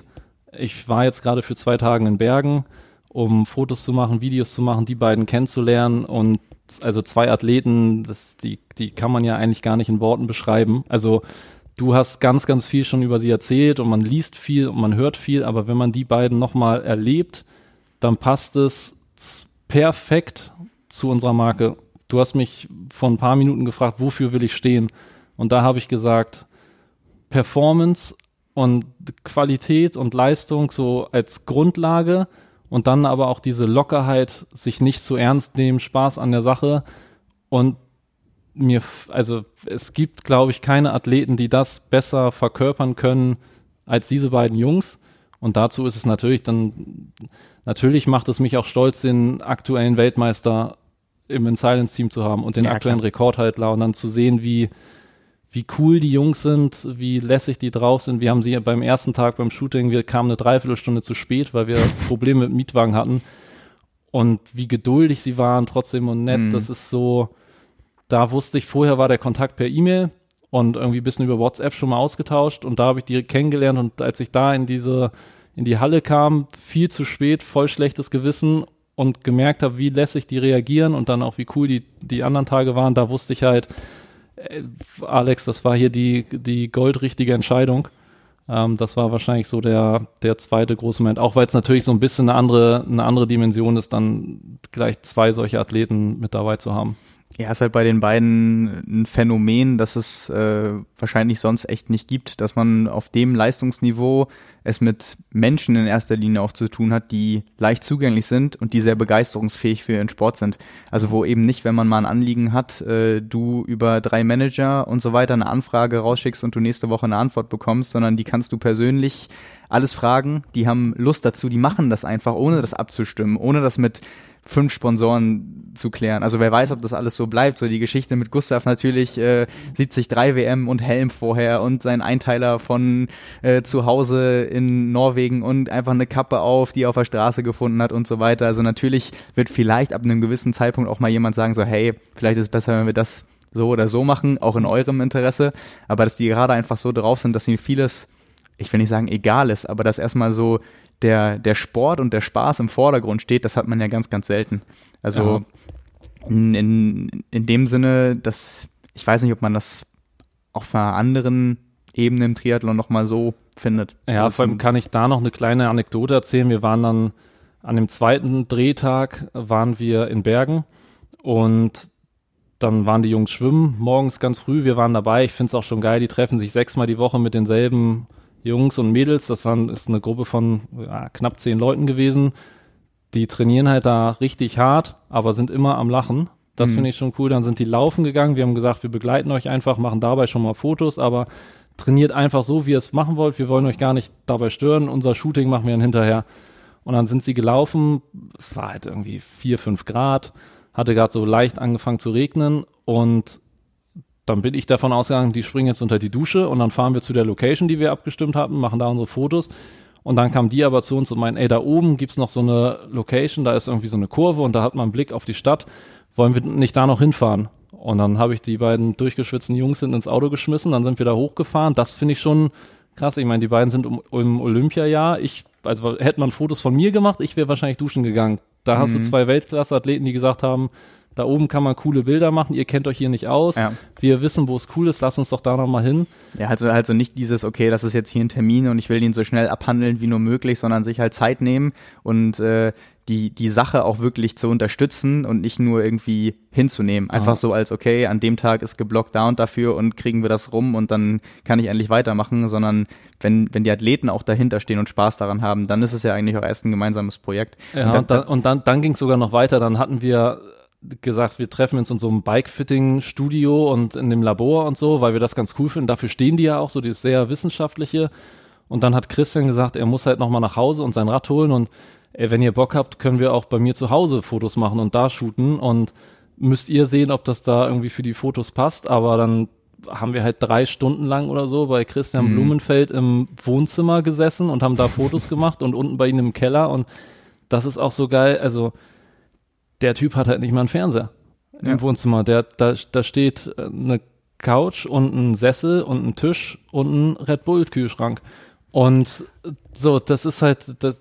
ich war jetzt gerade für zwei Tage in Bergen, um Fotos zu machen, Videos zu machen, die beiden kennenzulernen und also zwei Athleten, das, die, die kann man ja eigentlich gar nicht in Worten beschreiben. Also du hast ganz, ganz viel schon über sie erzählt und man liest viel und man hört viel, aber wenn man die beiden nochmal erlebt, dann passt es perfekt zu unserer Marke. Du hast mich vor ein paar Minuten gefragt, wofür will ich stehen? Und da habe ich gesagt, Performance und Qualität und Leistung so als Grundlage und dann aber auch diese Lockerheit, sich nicht zu ernst nehmen, Spaß an der Sache und mir, also es gibt, glaube ich, keine Athleten, die das besser verkörpern können als diese beiden Jungs. Und dazu ist es natürlich dann, natürlich macht es mich auch stolz, den aktuellen Weltmeister im In Silence Team zu haben und den ja, aktuellen klar. Rekordhalter und dann zu sehen, wie, wie cool die Jungs sind, wie lässig die drauf sind. Wir haben sie beim ersten Tag beim Shooting, wir kamen eine Dreiviertelstunde zu spät, weil wir [LAUGHS] Probleme mit Mietwagen hatten. Und wie geduldig sie waren, trotzdem und nett, mhm. das ist so, da wusste ich, vorher war der Kontakt per E-Mail und irgendwie ein bisschen über WhatsApp schon mal ausgetauscht und da habe ich die kennengelernt und als ich da in diese, in die Halle kam, viel zu spät, voll schlechtes Gewissen und gemerkt habe, wie lässig die reagieren und dann auch wie cool die, die anderen Tage waren, da wusste ich halt, äh, Alex, das war hier die, die goldrichtige Entscheidung. Ähm, das war wahrscheinlich so der, der zweite große Moment. Auch weil es natürlich so ein bisschen eine andere, eine andere Dimension ist, dann gleich zwei solche Athleten mit dabei zu haben. Ja, ist halt bei den beiden ein Phänomen, das es äh, wahrscheinlich sonst echt nicht gibt, dass man auf dem Leistungsniveau es mit Menschen in erster Linie auch zu tun hat, die leicht zugänglich sind und die sehr begeisterungsfähig für ihren Sport sind. Also wo eben nicht, wenn man mal ein Anliegen hat, äh, du über drei Manager und so weiter eine Anfrage rausschickst und du nächste Woche eine Antwort bekommst, sondern die kannst du persönlich alles fragen, die haben Lust dazu, die machen das einfach, ohne das abzustimmen, ohne das mit fünf Sponsoren zu klären. Also wer weiß, ob das alles so bleibt. So die Geschichte mit Gustav natürlich äh, sieht sich drei WM und Helm vorher und sein Einteiler von äh, zu Hause in Norwegen und einfach eine Kappe auf, die er auf der Straße gefunden hat und so weiter. Also natürlich wird vielleicht ab einem gewissen Zeitpunkt auch mal jemand sagen so, hey, vielleicht ist es besser, wenn wir das so oder so machen, auch in eurem Interesse. Aber dass die gerade einfach so drauf sind, dass ihnen vieles, ich will nicht sagen egal ist, aber dass erstmal so der, der Sport und der Spaß im Vordergrund steht, das hat man ja ganz, ganz selten. Also in, in, in dem Sinne, dass ich weiß nicht, ob man das auf einer anderen Ebene im Triathlon nochmal so findet. Ja, also vor allem kann ich da noch eine kleine Anekdote erzählen. Wir waren dann an dem zweiten Drehtag waren wir in Bergen und dann waren die Jungs schwimmen morgens ganz früh. Wir waren dabei. Ich finde es auch schon geil. Die treffen sich sechsmal die Woche mit denselben Jungs und Mädels, das waren, ist eine Gruppe von ja, knapp zehn Leuten gewesen. Die trainieren halt da richtig hart, aber sind immer am Lachen. Das mhm. finde ich schon cool. Dann sind die laufen gegangen. Wir haben gesagt, wir begleiten euch einfach, machen dabei schon mal Fotos, aber trainiert einfach so, wie ihr es machen wollt. Wir wollen euch gar nicht dabei stören. Unser Shooting machen wir dann hinterher. Und dann sind sie gelaufen. Es war halt irgendwie vier, fünf Grad. Hatte gerade so leicht angefangen zu regnen und dann bin ich davon ausgegangen, die springen jetzt unter die Dusche und dann fahren wir zu der Location, die wir abgestimmt hatten, machen da unsere Fotos. Und dann kamen die aber zu uns und meinen, ey, da oben gibt's noch so eine Location, da ist irgendwie so eine Kurve und da hat man einen Blick auf die Stadt. Wollen wir nicht da noch hinfahren? Und dann habe ich die beiden durchgeschwitzten Jungs ins Auto geschmissen, dann sind wir da hochgefahren. Das finde ich schon krass. Ich meine, die beiden sind um, im Olympiajahr. Ich, also hätte man Fotos von mir gemacht, ich wäre wahrscheinlich duschen gegangen. Da mhm. hast du mhm. zwei Weltklasse-Athleten, die gesagt haben, da oben kann man coole Bilder machen. Ihr kennt euch hier nicht aus. Ja. Wir wissen, wo es cool ist. Lass uns doch da nochmal hin. Ja, also, also nicht dieses, okay, das ist jetzt hier ein Termin und ich will ihn so schnell abhandeln wie nur möglich, sondern sich halt Zeit nehmen und äh, die, die Sache auch wirklich zu unterstützen und nicht nur irgendwie hinzunehmen. Einfach ja. so als, okay, an dem Tag ist geblockt da und dafür und kriegen wir das rum und dann kann ich endlich weitermachen, sondern wenn, wenn die Athleten auch dahinter stehen und Spaß daran haben, dann ist es ja eigentlich auch erst ein gemeinsames Projekt. Ja, und dann, dann, und dann, dann ging es sogar noch weiter. Dann hatten wir gesagt, wir treffen uns in so einem Bike-Fitting-Studio und in dem Labor und so, weil wir das ganz cool finden. Dafür stehen die ja auch so, dieses sehr wissenschaftliche. Und dann hat Christian gesagt, er muss halt nochmal nach Hause und sein Rad holen und ey, wenn ihr Bock habt, können wir auch bei mir zu Hause Fotos machen und da shooten und müsst ihr sehen, ob das da irgendwie für die Fotos passt. Aber dann haben wir halt drei Stunden lang oder so bei Christian mhm. Blumenfeld im Wohnzimmer gesessen und haben da Fotos [LAUGHS] gemacht und unten bei ihm im Keller und das ist auch so geil. Also der Typ hat halt nicht mal einen Fernseher ja. im Wohnzimmer. Der, da, da steht äh, eine Couch und ein Sessel und ein Tisch und ein Red Bull-Kühlschrank. Und so, das ist halt, das,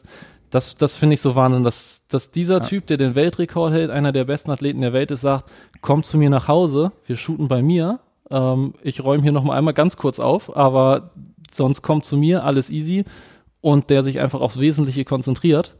das, das finde ich so Wahnsinn, dass, dass dieser ja. Typ, der den Weltrekord hält, einer der besten Athleten der Welt ist, sagt, komm zu mir nach Hause, wir shooten bei mir. Ähm, ich räume hier noch mal einmal ganz kurz auf, aber sonst kommt zu mir, alles easy. Und der sich einfach aufs Wesentliche konzentriert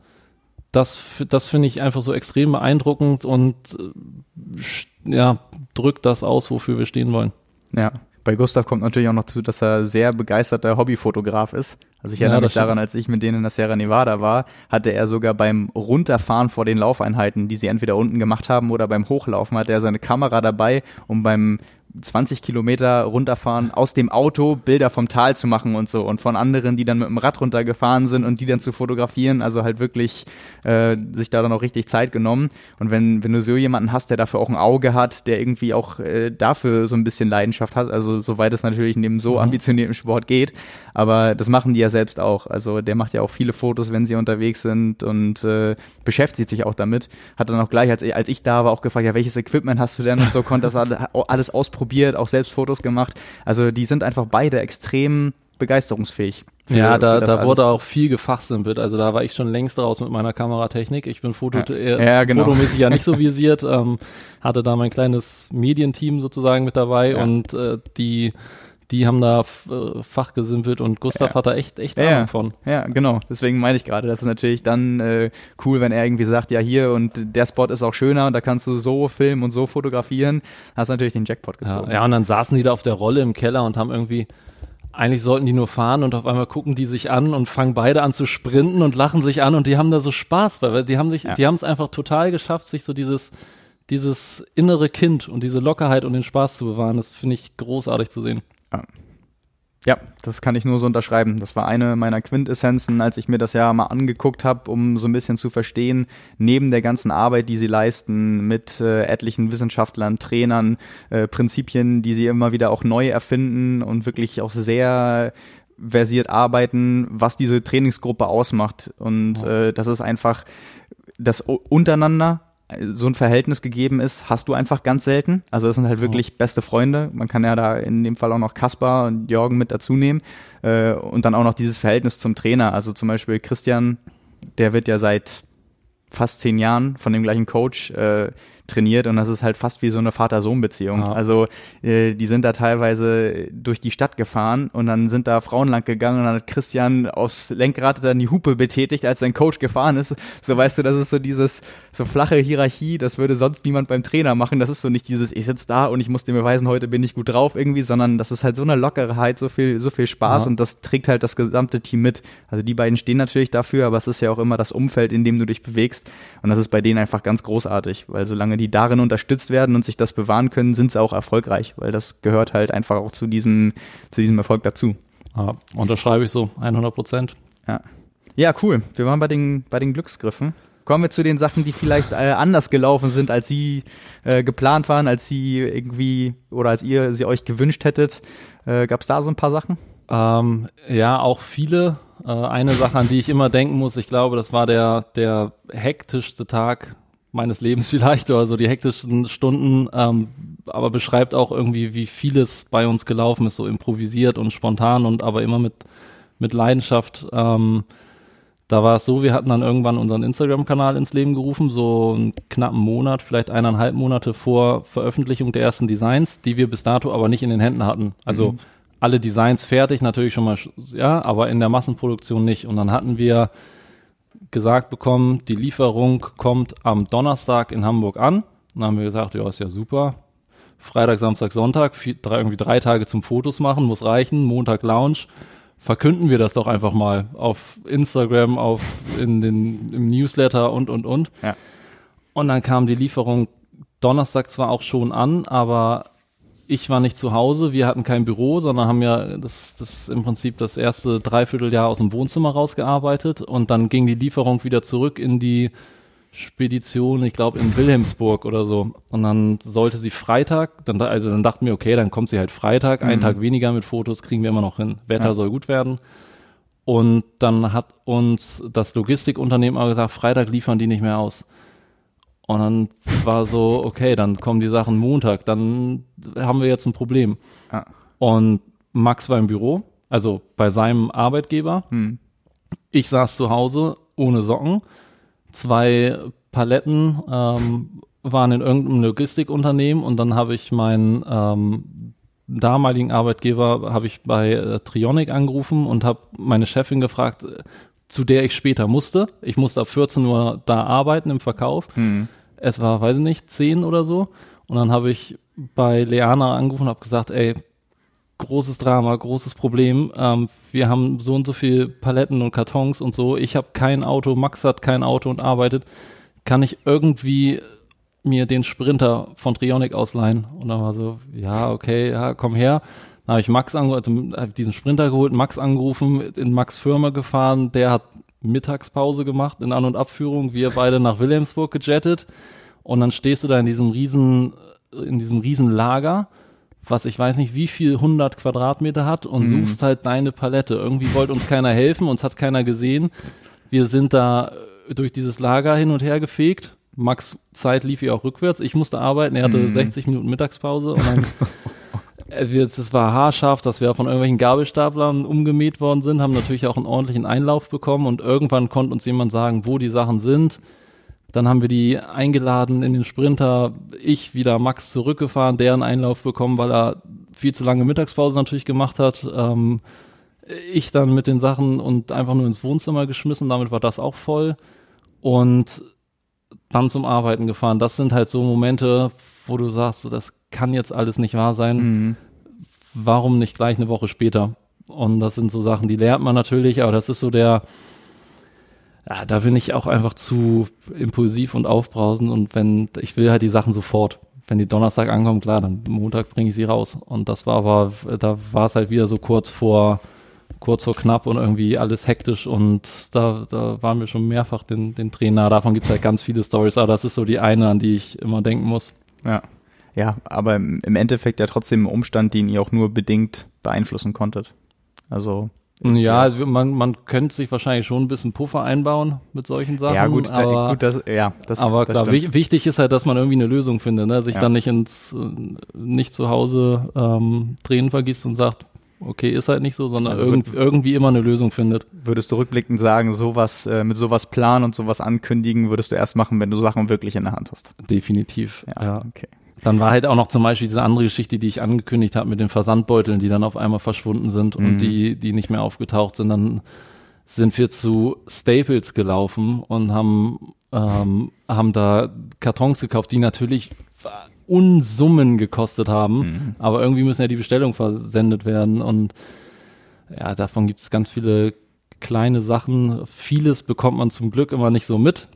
das, das finde ich einfach so extrem beeindruckend und äh, ja, drückt das aus, wofür wir stehen wollen. Ja. Bei Gustav kommt natürlich auch noch zu, dass er sehr begeisterter Hobbyfotograf ist. Also ich erinnere ja, mich daran, als ich mit denen in der Sierra Nevada war, hatte er sogar beim Runterfahren vor den Laufeinheiten, die sie entweder unten gemacht haben oder beim Hochlaufen, hatte er seine Kamera dabei, um beim 20 Kilometer runterfahren, aus dem Auto Bilder vom Tal zu machen und so und von anderen, die dann mit dem Rad runtergefahren sind und die dann zu fotografieren. Also halt wirklich äh, sich da dann auch richtig Zeit genommen. Und wenn, wenn du so jemanden hast, der dafür auch ein Auge hat, der irgendwie auch äh, dafür so ein bisschen Leidenschaft hat, also soweit es natürlich neben so mhm. ambitioniertem Sport geht, aber das machen die ja selbst auch. Also der macht ja auch viele Fotos, wenn sie unterwegs sind und äh, beschäftigt sich auch damit. Hat dann auch gleich, als, als ich da war, auch gefragt, ja, welches Equipment hast du denn und so, konnte das alles ausprobieren probiert, auch selbst Fotos gemacht. Also die sind einfach beide extrem begeisterungsfähig. Für, ja, da, da wurde auch viel gefachsimpelt. Also da war ich schon längst raus mit meiner Kameratechnik. Ich bin Foto ja. Ja, genau. fotomäßig ja nicht so [LAUGHS] visiert. Ähm, hatte da mein kleines Medienteam sozusagen mit dabei ja. und äh, die die haben da äh, fachgesimpelt und Gustav ja. hat da echt, echt Ahnung ja, von. Ja, genau. Deswegen meine ich gerade, das ist natürlich dann äh, cool, wenn er irgendwie sagt, ja hier und der Spot ist auch schöner und da kannst du so filmen und so fotografieren. Hast natürlich den Jackpot gezogen. Ja, ja, und dann saßen die da auf der Rolle im Keller und haben irgendwie eigentlich sollten die nur fahren und auf einmal gucken die sich an und fangen beide an zu sprinten und lachen sich an und die haben da so Spaß, weil die haben sich, ja. die haben es einfach total geschafft, sich so dieses, dieses innere Kind und diese Lockerheit und den Spaß zu bewahren. Das finde ich großartig zu sehen. Ja, das kann ich nur so unterschreiben. Das war eine meiner Quintessenzen, als ich mir das ja mal angeguckt habe, um so ein bisschen zu verstehen, neben der ganzen Arbeit, die sie leisten, mit äh, etlichen Wissenschaftlern, Trainern, äh, Prinzipien, die sie immer wieder auch neu erfinden und wirklich auch sehr versiert arbeiten, was diese Trainingsgruppe ausmacht. Und äh, das ist einfach das untereinander so ein Verhältnis gegeben ist, hast du einfach ganz selten. Also das sind halt wirklich beste Freunde. Man kann ja da in dem Fall auch noch Kaspar und Jorgen mit dazu nehmen. Äh, und dann auch noch dieses Verhältnis zum Trainer. Also zum Beispiel Christian, der wird ja seit fast zehn Jahren von dem gleichen Coach äh, trainiert und das ist halt fast wie so eine Vater-Sohn-Beziehung. Ja. Also äh, die sind da teilweise durch die Stadt gefahren und dann sind da Frauen lang gegangen und dann hat Christian aufs Lenkrad dann die Hupe betätigt, als sein Coach gefahren ist. So weißt du, das ist so dieses so flache Hierarchie, das würde sonst niemand beim Trainer machen. Das ist so nicht dieses, ich sitze da und ich muss dir beweisen, heute bin ich gut drauf irgendwie, sondern das ist halt so eine Lockerheit, so viel, so viel Spaß ja. und das trägt halt das gesamte Team mit. Also die beiden stehen natürlich dafür, aber es ist ja auch immer das Umfeld, in dem du dich bewegst und das ist bei denen einfach ganz großartig, weil solange solange die darin unterstützt werden und sich das bewahren können, sind sie auch erfolgreich, weil das gehört halt einfach auch zu diesem, zu diesem Erfolg dazu. Ja, unterschreibe ich so, 100 Prozent. Ja. ja, cool. Wir waren bei den, bei den Glücksgriffen. Kommen wir zu den Sachen, die vielleicht äh, anders gelaufen sind, als sie äh, geplant waren, als sie irgendwie oder als ihr sie euch gewünscht hättet. Äh, Gab es da so ein paar Sachen? Ähm, ja, auch viele. Äh, eine Sache, an die ich immer denken muss, ich glaube, das war der, der hektischste Tag meines Lebens vielleicht oder so die hektischen Stunden, ähm, aber beschreibt auch irgendwie, wie vieles bei uns gelaufen ist, so improvisiert und spontan und aber immer mit, mit Leidenschaft. Ähm, da war es so, wir hatten dann irgendwann unseren Instagram-Kanal ins Leben gerufen, so einen knappen Monat, vielleicht eineinhalb Monate vor Veröffentlichung der ersten Designs, die wir bis dato aber nicht in den Händen hatten. Also mhm. alle Designs fertig, natürlich schon mal, ja, aber in der Massenproduktion nicht. Und dann hatten wir gesagt bekommen, die Lieferung kommt am Donnerstag in Hamburg an. dann haben wir gesagt, ja, ist ja super. Freitag, Samstag, Sonntag, vier, drei, irgendwie drei Tage zum Fotos machen, muss reichen. Montag Lounge. Verkünden wir das doch einfach mal auf Instagram, auf in den, im Newsletter und und und. Ja. Und dann kam die Lieferung Donnerstag zwar auch schon an, aber ich war nicht zu Hause, wir hatten kein Büro, sondern haben ja das, das im Prinzip das erste Dreivierteljahr aus dem Wohnzimmer rausgearbeitet und dann ging die Lieferung wieder zurück in die Spedition, ich glaube in Wilhelmsburg oder so. Und dann sollte sie Freitag, dann, also dann dachten wir, okay, dann kommt sie halt Freitag, mhm. einen Tag weniger mit Fotos, kriegen wir immer noch hin. Wetter ja. soll gut werden. Und dann hat uns das Logistikunternehmen aber gesagt, Freitag liefern die nicht mehr aus. Und dann war so, okay, dann kommen die Sachen Montag, dann haben wir jetzt ein Problem. Ah. Und Max war im Büro, also bei seinem Arbeitgeber. Hm. Ich saß zu Hause ohne Socken. Zwei Paletten ähm, waren in irgendeinem Logistikunternehmen und dann habe ich meinen ähm, damaligen Arbeitgeber habe ich bei äh, Trionic angerufen und habe meine Chefin gefragt, zu der ich später musste. Ich musste ab 14 Uhr da arbeiten im Verkauf. Mhm. Es war, weiß ich nicht, 10 oder so. Und dann habe ich bei Leana angerufen und habe gesagt, ey, großes Drama, großes Problem. Ähm, wir haben so und so viel Paletten und Kartons und so. Ich habe kein Auto, Max hat kein Auto und arbeitet. Kann ich irgendwie mir den Sprinter von Trionic ausleihen? Und dann war so, ja, okay, ja, komm her. Dann habe ich Max angerufen, also, diesen Sprinter geholt, Max angerufen, in Max Firma gefahren, der hat Mittagspause gemacht in An- und Abführung, wir beide nach Wilhelmsburg gejettet und dann stehst du da in diesem riesen, in diesem riesen Lager was ich weiß nicht wie viel 100 Quadratmeter hat und mhm. suchst halt deine Palette. Irgendwie wollte uns keiner helfen, uns hat keiner gesehen. Wir sind da äh, durch dieses Lager hin und her gefegt. Max Zeit lief ja auch rückwärts. Ich musste arbeiten, er hatte mhm. 60 Minuten Mittagspause und dann es war haarscharf, dass wir von irgendwelchen Gabelstaplern umgemäht worden sind, haben natürlich auch einen ordentlichen Einlauf bekommen und irgendwann konnte uns jemand sagen, wo die Sachen sind. Dann haben wir die eingeladen in den Sprinter. Ich wieder Max zurückgefahren, deren Einlauf bekommen, weil er viel zu lange Mittagspause natürlich gemacht hat. Ähm, ich dann mit den Sachen und einfach nur ins Wohnzimmer geschmissen. Damit war das auch voll. Und dann zum Arbeiten gefahren. Das sind halt so Momente, wo du sagst, so, das kann jetzt alles nicht wahr sein. Mhm. Warum nicht gleich eine Woche später? Und das sind so Sachen, die lernt man natürlich, aber das ist so der, ja, da bin ich auch einfach zu impulsiv und aufbrausend und wenn, ich will halt die Sachen sofort. Wenn die Donnerstag ankommen, klar, dann Montag bringe ich sie raus. Und das war aber, da war es halt wieder so kurz vor, kurz vor knapp und irgendwie alles hektisch und da, da waren wir schon mehrfach den, den Trainer. Davon gibt es halt ganz viele Stories, aber das ist so die eine, an die ich immer denken muss. Ja. Ja, aber im Endeffekt ja trotzdem ein Umstand, den ihr auch nur bedingt beeinflussen konntet. Also ja, also man, man könnte sich wahrscheinlich schon ein bisschen Puffer einbauen mit solchen Sachen. Ja, gut, aber, gut das, ja, das, aber klar, wich, wichtig ist halt, dass man irgendwie eine Lösung findet, ne? sich ja. dann nicht ins, nicht zu Hause ähm, Tränen vergisst und sagt, okay, ist halt nicht so, sondern also irgend, irgendwie immer eine Lösung findet. Würdest du rückblickend sagen, sowas, äh, mit sowas planen und sowas ankündigen, würdest du erst machen, wenn du Sachen wirklich in der Hand hast? Definitiv. Ja, ja. okay. Dann war halt auch noch zum Beispiel diese andere Geschichte, die ich angekündigt habe mit den Versandbeuteln, die dann auf einmal verschwunden sind mhm. und die, die nicht mehr aufgetaucht sind. Dann sind wir zu Staples gelaufen und haben, ähm, haben da Kartons gekauft, die natürlich Unsummen gekostet haben, mhm. aber irgendwie müssen ja die Bestellungen versendet werden und ja, davon gibt es ganz viele kleine Sachen. Vieles bekommt man zum Glück immer nicht so mit,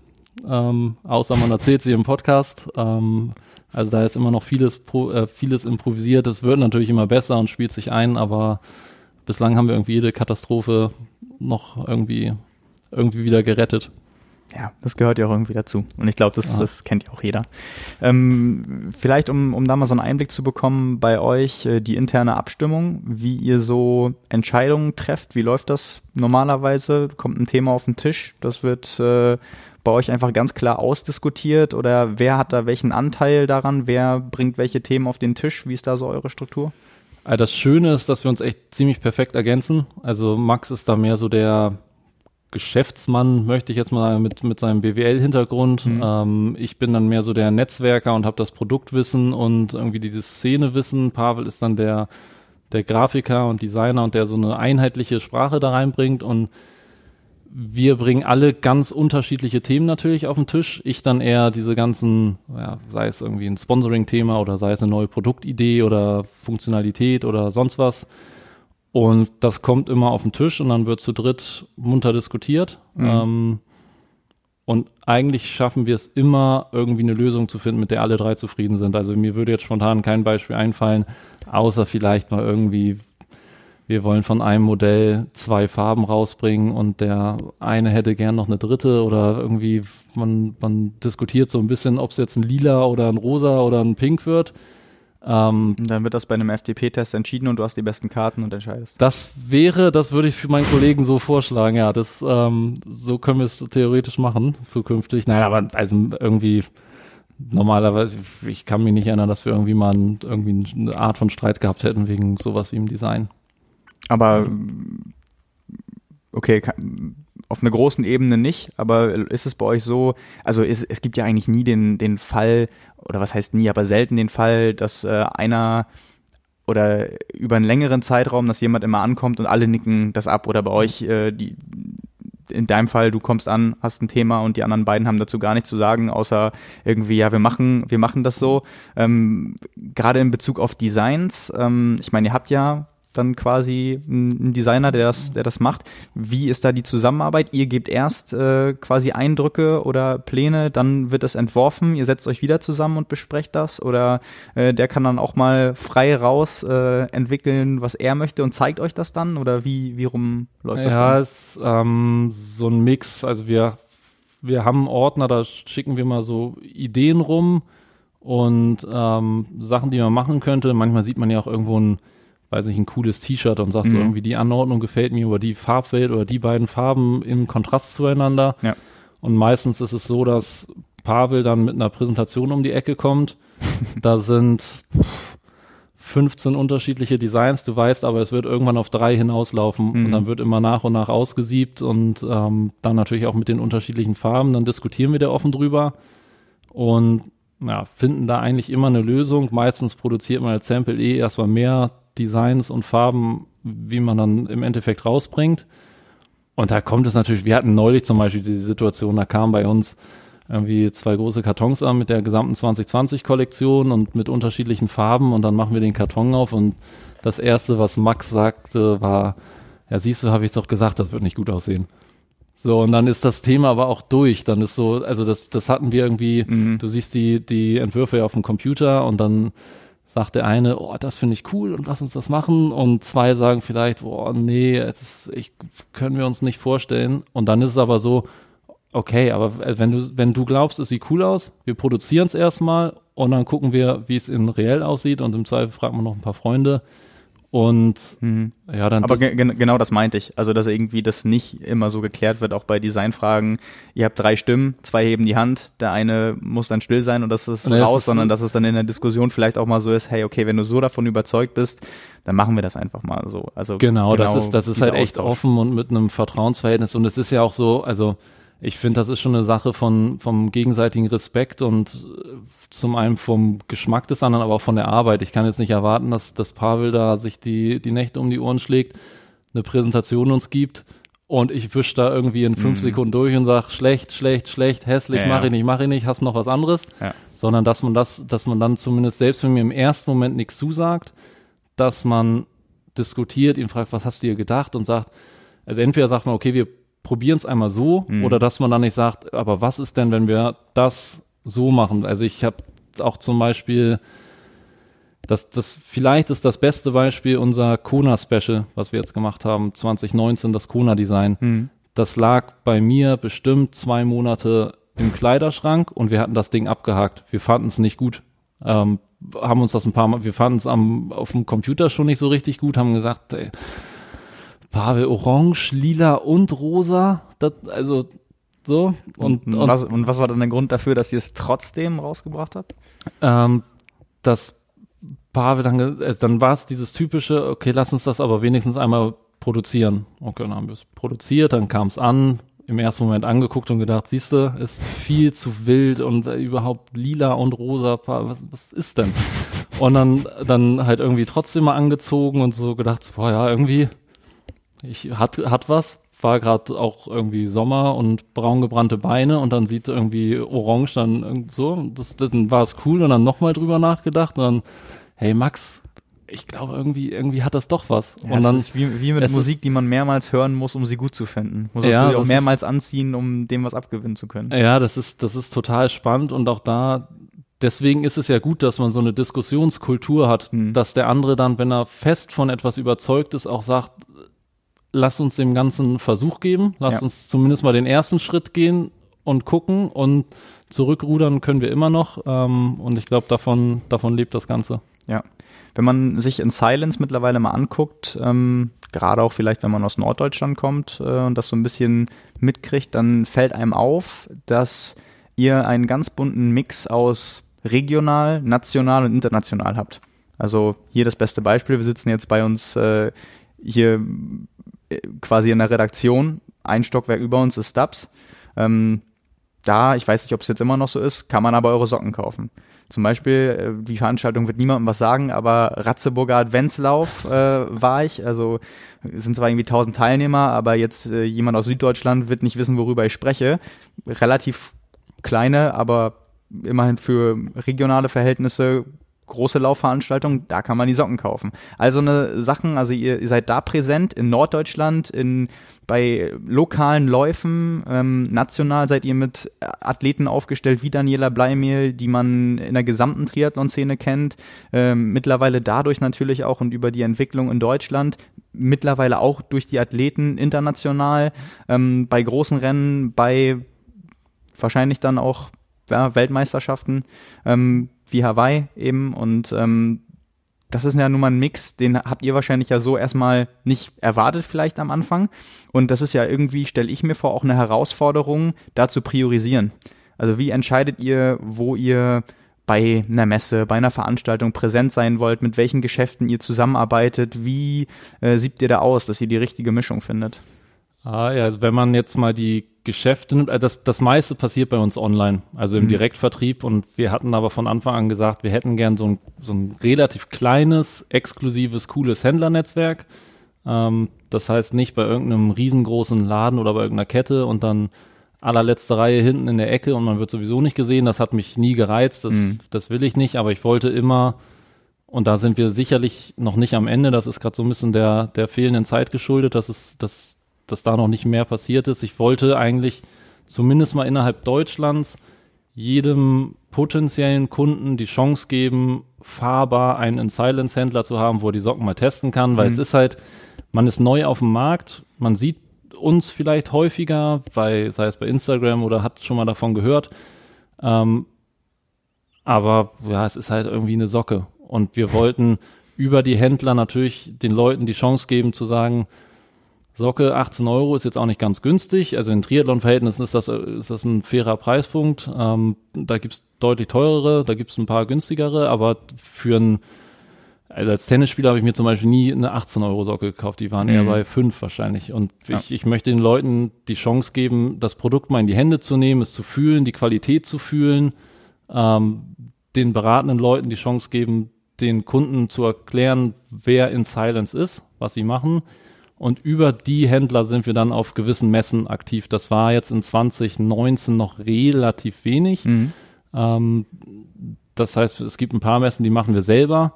ähm, außer man erzählt sie im Podcast. Ähm, also da ist immer noch vieles, äh, vieles improvisiert. Es wird natürlich immer besser und spielt sich ein, aber bislang haben wir irgendwie jede Katastrophe noch irgendwie, irgendwie wieder gerettet. Ja, das gehört ja auch irgendwie dazu. Und ich glaube, das, das kennt ja auch jeder. Ähm, vielleicht, um, um da mal so einen Einblick zu bekommen, bei euch äh, die interne Abstimmung, wie ihr so Entscheidungen trefft. Wie läuft das normalerweise? Kommt ein Thema auf den Tisch, das wird äh, bei euch einfach ganz klar ausdiskutiert oder wer hat da welchen Anteil daran? Wer bringt welche Themen auf den Tisch? Wie ist da so eure Struktur? Also das Schöne ist, dass wir uns echt ziemlich perfekt ergänzen. Also Max ist da mehr so der Geschäftsmann, möchte ich jetzt mal sagen, mit, mit seinem BWL-Hintergrund. Mhm. Ähm, ich bin dann mehr so der Netzwerker und habe das Produktwissen und irgendwie dieses Szenewissen. Pavel ist dann der, der Grafiker und Designer und der so eine einheitliche Sprache da reinbringt und wir bringen alle ganz unterschiedliche Themen natürlich auf den Tisch. Ich dann eher diese ganzen, ja, sei es irgendwie ein Sponsoring-Thema oder sei es eine neue Produktidee oder Funktionalität oder sonst was. Und das kommt immer auf den Tisch und dann wird zu dritt munter diskutiert. Mhm. Ähm, und eigentlich schaffen wir es immer, irgendwie eine Lösung zu finden, mit der alle drei zufrieden sind. Also mir würde jetzt spontan kein Beispiel einfallen, außer vielleicht mal irgendwie wir wollen von einem Modell zwei Farben rausbringen und der eine hätte gern noch eine dritte oder irgendwie, man, man diskutiert so ein bisschen, ob es jetzt ein lila oder ein rosa oder ein pink wird. Ähm, dann wird das bei einem FTP-Test entschieden und du hast die besten Karten und entscheidest. Das wäre, das würde ich für meinen Kollegen so vorschlagen, ja. Das, ähm, so können wir es theoretisch machen, zukünftig. Nein, aber also irgendwie normalerweise, ich kann mich nicht erinnern, dass wir irgendwie mal ein, irgendwie eine Art von Streit gehabt hätten wegen sowas wie im Design. Aber okay, auf einer großen Ebene nicht, aber ist es bei euch so, also ist, es gibt ja eigentlich nie den, den Fall, oder was heißt nie, aber selten den Fall, dass äh, einer oder über einen längeren Zeitraum, dass jemand immer ankommt und alle nicken das ab oder bei euch äh, die in deinem Fall, du kommst an, hast ein Thema und die anderen beiden haben dazu gar nichts zu sagen, außer irgendwie, ja, wir machen, wir machen das so. Ähm, Gerade in Bezug auf Designs, ähm, ich meine, ihr habt ja dann quasi ein Designer, der das, der das macht. Wie ist da die Zusammenarbeit? Ihr gebt erst äh, quasi Eindrücke oder Pläne, dann wird es entworfen, ihr setzt euch wieder zusammen und besprecht das oder äh, der kann dann auch mal frei raus äh, entwickeln, was er möchte und zeigt euch das dann oder wie, wie rum läuft das ja, dann? Ja, ist ähm, so ein Mix. Also wir, wir haben einen Ordner, da schicken wir mal so Ideen rum und ähm, Sachen, die man machen könnte. Manchmal sieht man ja auch irgendwo ein weiß nicht, ein cooles T-Shirt und sagt mhm. so irgendwie, die Anordnung gefällt mir oder die Farbwelt oder die beiden Farben im Kontrast zueinander. Ja. Und meistens ist es so, dass Pavel dann mit einer Präsentation um die Ecke kommt. [LAUGHS] da sind 15 unterschiedliche Designs, du weißt aber, es wird irgendwann auf drei hinauslaufen mhm. und dann wird immer nach und nach ausgesiebt und ähm, dann natürlich auch mit den unterschiedlichen Farben, dann diskutieren wir da offen drüber und ja, finden da eigentlich immer eine Lösung. Meistens produziert man als Sample eh erstmal mehr Designs und Farben, wie man dann im Endeffekt rausbringt. Und da kommt es natürlich, wir hatten neulich zum Beispiel die Situation, da kamen bei uns irgendwie zwei große Kartons an mit der gesamten 2020-Kollektion und mit unterschiedlichen Farben und dann machen wir den Karton auf und das erste, was Max sagte, war, ja siehst du, habe ich doch gesagt, das wird nicht gut aussehen. So, und dann ist das Thema aber auch durch. Dann ist so, also das, das hatten wir irgendwie, mhm. du siehst die, die Entwürfe ja auf dem Computer und dann sagt der eine, oh, das finde ich cool und lass uns das machen. Und zwei sagen vielleicht, oh, nee, es ist, ich, können wir uns nicht vorstellen. Und dann ist es aber so, okay, aber wenn du, wenn du glaubst, es sieht cool aus, wir produzieren es erstmal und dann gucken wir, wie es in reell aussieht und im Zweifel fragen wir noch ein paar Freunde. Und mhm. ja, dann. Aber ge genau das meinte ich. Also, dass irgendwie das nicht immer so geklärt wird, auch bei Designfragen. Ihr habt drei Stimmen, zwei heben die Hand, der eine muss dann still sein und das ist und raus, ist sondern dass es dann in der Diskussion vielleicht auch mal so ist, hey, okay, wenn du so davon überzeugt bist, dann machen wir das einfach mal so. Also genau, genau das ist, das ist halt echt Austausch. offen und mit einem Vertrauensverhältnis. Und es ist ja auch so, also ich finde, das ist schon eine Sache von, vom gegenseitigen Respekt und äh, zum einen vom Geschmack des anderen, aber auch von der Arbeit. Ich kann jetzt nicht erwarten, dass, dass Pavel da sich die, die Nächte um die Ohren schlägt, eine Präsentation uns gibt und ich wische da irgendwie in fünf mhm. Sekunden durch und sage, schlecht, schlecht, schlecht, hässlich, ja, mache ich nicht, mache ich nicht, hast noch was anderes. Ja. Sondern dass man das, dass man dann zumindest selbst, wenn mir im ersten Moment nichts zusagt, dass man diskutiert, ihn fragt, was hast du dir gedacht und sagt, also entweder sagt man, okay, wir probieren es einmal so mhm. oder dass man dann nicht sagt, aber was ist denn, wenn wir das so machen? Also ich habe auch zum Beispiel, das, das vielleicht ist das beste Beispiel unser Kona-Special, was wir jetzt gemacht haben, 2019, das Kona-Design. Mhm. Das lag bei mir bestimmt zwei Monate im Kleiderschrank und wir hatten das Ding abgehakt. Wir fanden es nicht gut. Ähm, haben uns das ein paar Mal, wir fanden es auf dem Computer schon nicht so richtig gut, haben gesagt, ey, Farbe orange, lila und rosa. Das, also so. Und, und, und, was, und was war dann der Grund dafür, dass ihr es trotzdem rausgebracht habt? Ähm, das Pavel dann, äh, dann war es dieses typische, okay, lass uns das aber wenigstens einmal produzieren. Okay, dann haben wir es produziert, dann kam es an, im ersten Moment angeguckt und gedacht, siehst du, ist viel zu wild und äh, überhaupt lila und rosa, was, was ist denn? Und dann, dann halt irgendwie trotzdem mal angezogen und so gedacht, boah ja, irgendwie ich hat, hat was, war gerade auch irgendwie Sommer und braun gebrannte Beine und dann sieht irgendwie orange dann so, das, dann war es cool und dann nochmal drüber nachgedacht und dann, hey Max, ich glaube irgendwie, irgendwie hat das doch was. Ja, und dann, ist wie, wie mit Musik, die man mehrmals hören muss, um sie gut zu finden. Muss ja, du auch mehrmals ist, anziehen, um dem was abgewinnen zu können. Ja, das ist, das ist total spannend und auch da, deswegen ist es ja gut, dass man so eine Diskussionskultur hat, hm. dass der andere dann, wenn er fest von etwas überzeugt ist, auch sagt, lass uns dem Ganzen Versuch geben, lass ja. uns zumindest mal den ersten Schritt gehen und gucken und zurückrudern können wir immer noch. Ähm, und ich glaube, davon, davon lebt das Ganze. Ja. Wenn man sich in Silence mittlerweile mal anguckt, ähm, gerade auch vielleicht, wenn man aus Norddeutschland kommt äh, und das so ein bisschen mitkriegt, dann fällt einem auf, dass ihr einen ganz bunten Mix aus regional, national und international habt. Also hier das beste Beispiel, wir sitzen jetzt bei uns äh, hier quasi in der Redaktion. Ein Stockwerk über uns ist Stubbs. Ähm, da, ich weiß nicht, ob es jetzt immer noch so ist, kann man aber eure Socken kaufen. Zum Beispiel, äh, die Veranstaltung wird niemandem was sagen, aber Ratzeburger Adventslauf äh, war ich. Also sind zwar irgendwie 1000 Teilnehmer, aber jetzt äh, jemand aus Süddeutschland wird nicht wissen, worüber ich spreche. Relativ kleine, aber immerhin für regionale Verhältnisse große Laufveranstaltung, da kann man die Socken kaufen. Also eine Sachen, also ihr, ihr seid da präsent in Norddeutschland, in bei lokalen Läufen, ähm, national seid ihr mit Athleten aufgestellt wie Daniela Bleimehl, die man in der gesamten Triathlon-Szene kennt, ähm, mittlerweile dadurch natürlich auch und über die Entwicklung in Deutschland, mittlerweile auch durch die Athleten international, ähm, bei großen Rennen, bei wahrscheinlich dann auch ja, Weltmeisterschaften. Ähm, wie Hawaii eben und ähm, das ist ja nun mal ein Mix, den habt ihr wahrscheinlich ja so erstmal nicht erwartet vielleicht am Anfang. Und das ist ja irgendwie, stelle ich mir vor, auch eine Herausforderung, da zu priorisieren. Also wie entscheidet ihr, wo ihr bei einer Messe, bei einer Veranstaltung präsent sein wollt, mit welchen Geschäften ihr zusammenarbeitet, wie äh, sieht ihr da aus, dass ihr die richtige Mischung findet? Ah, ja, also wenn man jetzt mal die Geschäfte nimmt, also das, das meiste passiert bei uns online, also im mhm. Direktvertrieb und wir hatten aber von Anfang an gesagt, wir hätten gern so ein, so ein relativ kleines, exklusives, cooles Händlernetzwerk. Ähm, das heißt nicht bei irgendeinem riesengroßen Laden oder bei irgendeiner Kette und dann allerletzte Reihe hinten in der Ecke und man wird sowieso nicht gesehen. Das hat mich nie gereizt, das, mhm. das will ich nicht, aber ich wollte immer, und da sind wir sicherlich noch nicht am Ende, das ist gerade so ein bisschen der, der fehlenden Zeit geschuldet, dass es, dass dass da noch nicht mehr passiert ist. Ich wollte eigentlich zumindest mal innerhalb Deutschlands jedem potenziellen Kunden die Chance geben, fahrbar einen In-Silence-Händler zu haben, wo er die Socken mal testen kann, weil mhm. es ist halt, man ist neu auf dem Markt, man sieht uns vielleicht häufiger, bei, sei es bei Instagram oder hat schon mal davon gehört. Ähm, aber ja, es ist halt irgendwie eine Socke. Und wir wollten über die Händler natürlich den Leuten die Chance geben zu sagen, Socke 18 Euro ist jetzt auch nicht ganz günstig. Also in Triathlon-Verhältnissen ist das, ist das ein fairer Preispunkt. Ähm, da gibt's deutlich teurere, da gibt's ein paar günstigere, aber für ein, also als Tennisspieler habe ich mir zum Beispiel nie eine 18 Euro Socke gekauft, die waren mhm. eher bei 5 wahrscheinlich. Und ja. ich, ich möchte den Leuten die Chance geben, das Produkt mal in die Hände zu nehmen, es zu fühlen, die Qualität zu fühlen, ähm, den beratenden Leuten die Chance geben, den Kunden zu erklären, wer in Silence ist, was sie machen und über die Händler sind wir dann auf gewissen Messen aktiv. Das war jetzt in 2019 noch relativ wenig. Mhm. Ähm, das heißt, es gibt ein paar Messen, die machen wir selber.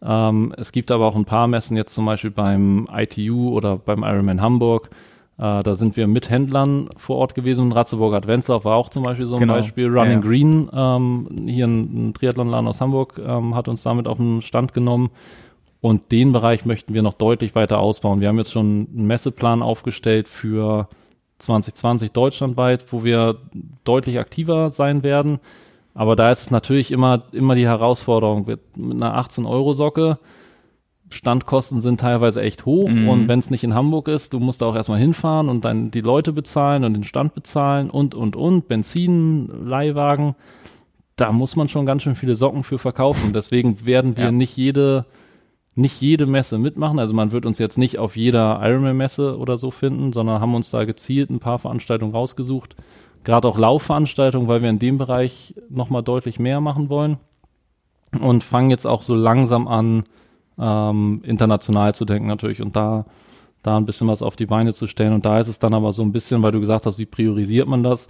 Ähm, es gibt aber auch ein paar Messen, jetzt zum Beispiel beim ITU oder beim Ironman Hamburg. Äh, da sind wir mit Händlern vor Ort gewesen. Ratzeburger Adventslauf war auch zum Beispiel so ein genau. Beispiel. Running ja. Green, ähm, hier ein, ein Triathlonladen aus Hamburg, ähm, hat uns damit auf den Stand genommen. Und den Bereich möchten wir noch deutlich weiter ausbauen. Wir haben jetzt schon einen Messeplan aufgestellt für 2020 deutschlandweit, wo wir deutlich aktiver sein werden. Aber da ist natürlich immer, immer die Herausforderung mit einer 18-Euro-Socke. Standkosten sind teilweise echt hoch mhm. und wenn es nicht in Hamburg ist, du musst da auch erstmal hinfahren und dann die Leute bezahlen und den Stand bezahlen und, und, und, Benzin, Leihwagen. Da muss man schon ganz schön viele Socken für verkaufen. Deswegen werden wir ja. nicht jede nicht jede Messe mitmachen. Also man wird uns jetzt nicht auf jeder Ironman-Messe oder so finden, sondern haben uns da gezielt ein paar Veranstaltungen rausgesucht. Gerade auch Laufveranstaltungen, weil wir in dem Bereich nochmal deutlich mehr machen wollen. Und fangen jetzt auch so langsam an, ähm, international zu denken natürlich und da, da ein bisschen was auf die Beine zu stellen. Und da ist es dann aber so ein bisschen, weil du gesagt hast, wie priorisiert man das?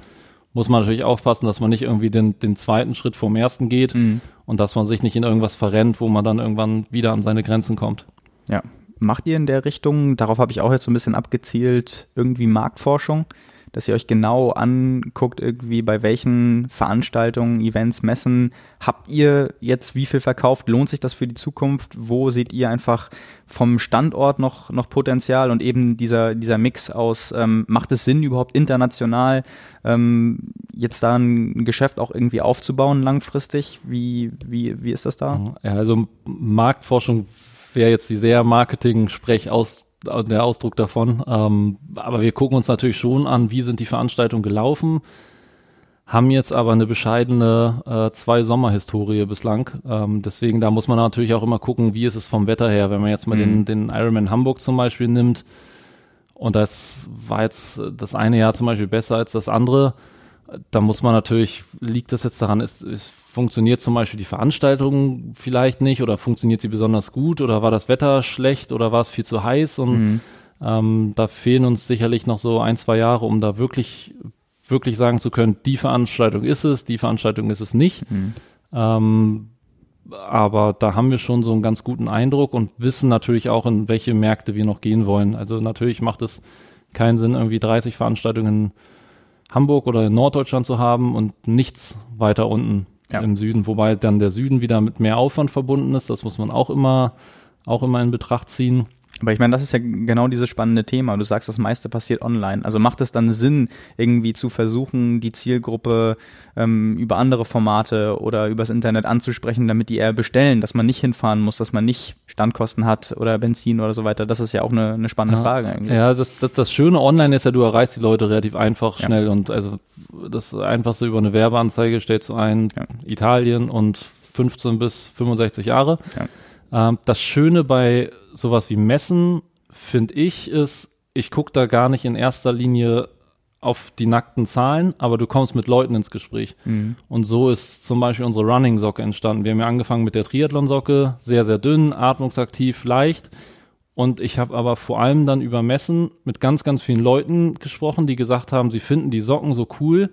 muss man natürlich aufpassen, dass man nicht irgendwie den, den zweiten Schritt vom ersten geht mhm. Und dass man sich nicht in irgendwas verrennt, wo man dann irgendwann wieder an seine Grenzen kommt. Ja. Macht ihr in der Richtung, darauf habe ich auch jetzt so ein bisschen abgezielt, irgendwie Marktforschung? Dass ihr euch genau anguckt, irgendwie bei welchen Veranstaltungen, Events, Messen habt ihr jetzt wie viel verkauft? Lohnt sich das für die Zukunft? Wo seht ihr einfach vom Standort noch, noch Potenzial und eben dieser, dieser Mix aus, ähm, macht es Sinn überhaupt international ähm, jetzt da ein Geschäft auch irgendwie aufzubauen langfristig? Wie, wie, wie ist das da? Ja, also Marktforschung wäre jetzt die sehr Marketing-Sprech aus der Ausdruck davon. Ähm, aber wir gucken uns natürlich schon an, wie sind die Veranstaltungen gelaufen, haben jetzt aber eine bescheidene äh, zwei Sommerhistorie bislang. Ähm, deswegen, da muss man natürlich auch immer gucken, wie ist es vom Wetter her. Wenn man jetzt mal mhm. den, den Ironman Hamburg zum Beispiel nimmt, und das war jetzt das eine Jahr zum Beispiel besser als das andere, Da muss man natürlich, liegt das jetzt daran, ist, ist, funktioniert zum Beispiel die Veranstaltung vielleicht nicht oder funktioniert sie besonders gut oder war das Wetter schlecht oder war es viel zu heiß und mhm. ähm, da fehlen uns sicherlich noch so ein, zwei Jahre, um da wirklich, wirklich sagen zu können, die Veranstaltung ist es, die Veranstaltung ist es nicht. Mhm. Ähm, aber da haben wir schon so einen ganz guten Eindruck und wissen natürlich auch, in welche Märkte wir noch gehen wollen. Also natürlich macht es keinen Sinn, irgendwie 30 Veranstaltungen Hamburg oder in Norddeutschland zu haben und nichts weiter unten ja. im Süden, wobei dann der Süden wieder mit mehr Aufwand verbunden ist. Das muss man auch immer, auch immer in Betracht ziehen. Aber ich meine, das ist ja genau dieses spannende Thema. Du sagst, das meiste passiert online. Also macht es dann Sinn, irgendwie zu versuchen, die Zielgruppe ähm, über andere Formate oder übers Internet anzusprechen, damit die eher bestellen, dass man nicht hinfahren muss, dass man nicht Standkosten hat oder Benzin oder so weiter. Das ist ja auch eine, eine spannende ja. Frage eigentlich. Ja, das, das, das Schöne online ist ja, du erreichst die Leute relativ einfach, schnell ja. und also das Einfachste über eine Werbeanzeige stellst du ein, ja. Italien und 15 bis 65 Jahre. Ähm, das Schöne bei sowas wie Messen, finde ich, ist, ich gucke da gar nicht in erster Linie auf die nackten Zahlen, aber du kommst mit Leuten ins Gespräch. Mhm. Und so ist zum Beispiel unsere Running-Socke entstanden. Wir haben ja angefangen mit der Triathlon-Socke, sehr, sehr dünn, atmungsaktiv, leicht. Und ich habe aber vor allem dann über Messen mit ganz, ganz vielen Leuten gesprochen, die gesagt haben, sie finden die Socken so cool,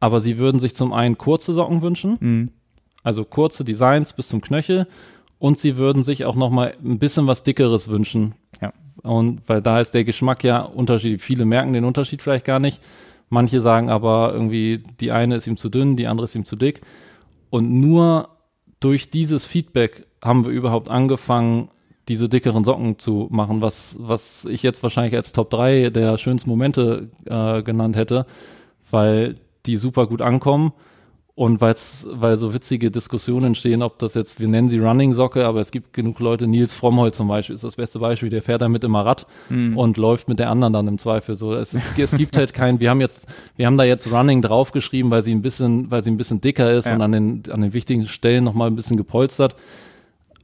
aber sie würden sich zum einen kurze Socken wünschen, mhm. also kurze Designs bis zum Knöchel und sie würden sich auch noch mal ein bisschen was dickeres wünschen. Ja. Und weil da ist der Geschmack ja unterschiedlich. Viele merken den Unterschied vielleicht gar nicht. Manche sagen aber irgendwie, die eine ist ihm zu dünn, die andere ist ihm zu dick. Und nur durch dieses Feedback haben wir überhaupt angefangen, diese dickeren Socken zu machen, was, was ich jetzt wahrscheinlich als Top 3 der schönsten Momente äh, genannt hätte, weil die super gut ankommen und weil's, weil so witzige Diskussionen entstehen, ob das jetzt, wir nennen sie Running-Socke, aber es gibt genug Leute, Nils Frommholt zum Beispiel ist das beste Beispiel, der fährt damit immer Rad mhm. und läuft mit der anderen dann im Zweifel. So, es, ist, es gibt halt kein, wir haben jetzt, wir haben da jetzt Running draufgeschrieben, weil sie ein bisschen, weil sie ein bisschen dicker ist ja. und an den, an den wichtigen Stellen nochmal ein bisschen gepolstert.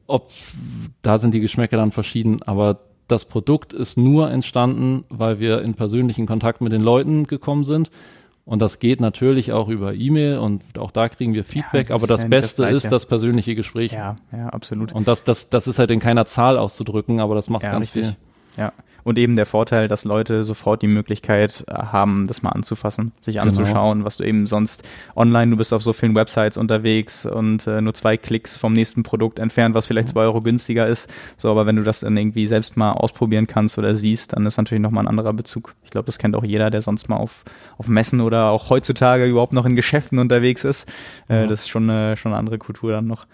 Ob, da sind die Geschmäcker dann verschieden, aber das Produkt ist nur entstanden, weil wir in persönlichen Kontakt mit den Leuten gekommen sind und das geht natürlich auch über E-Mail und auch da kriegen wir Feedback, ja, aber das Beste das ist das persönliche Gespräch. Ja, ja, absolut. Und das, das, das ist halt in keiner Zahl auszudrücken, aber das macht ja, ganz richtig. viel. Ja, und eben der Vorteil, dass Leute sofort die Möglichkeit äh, haben, das mal anzufassen, sich genau. anzuschauen, was du eben sonst online, du bist auf so vielen Websites unterwegs und äh, nur zwei Klicks vom nächsten Produkt entfernt, was vielleicht zwei Euro günstiger ist. So, aber wenn du das dann irgendwie selbst mal ausprobieren kannst oder siehst, dann ist natürlich nochmal ein anderer Bezug. Ich glaube, das kennt auch jeder, der sonst mal auf, auf Messen oder auch heutzutage überhaupt noch in Geschäften unterwegs ist. Äh, ja. Das ist schon eine, schon eine andere Kultur dann noch.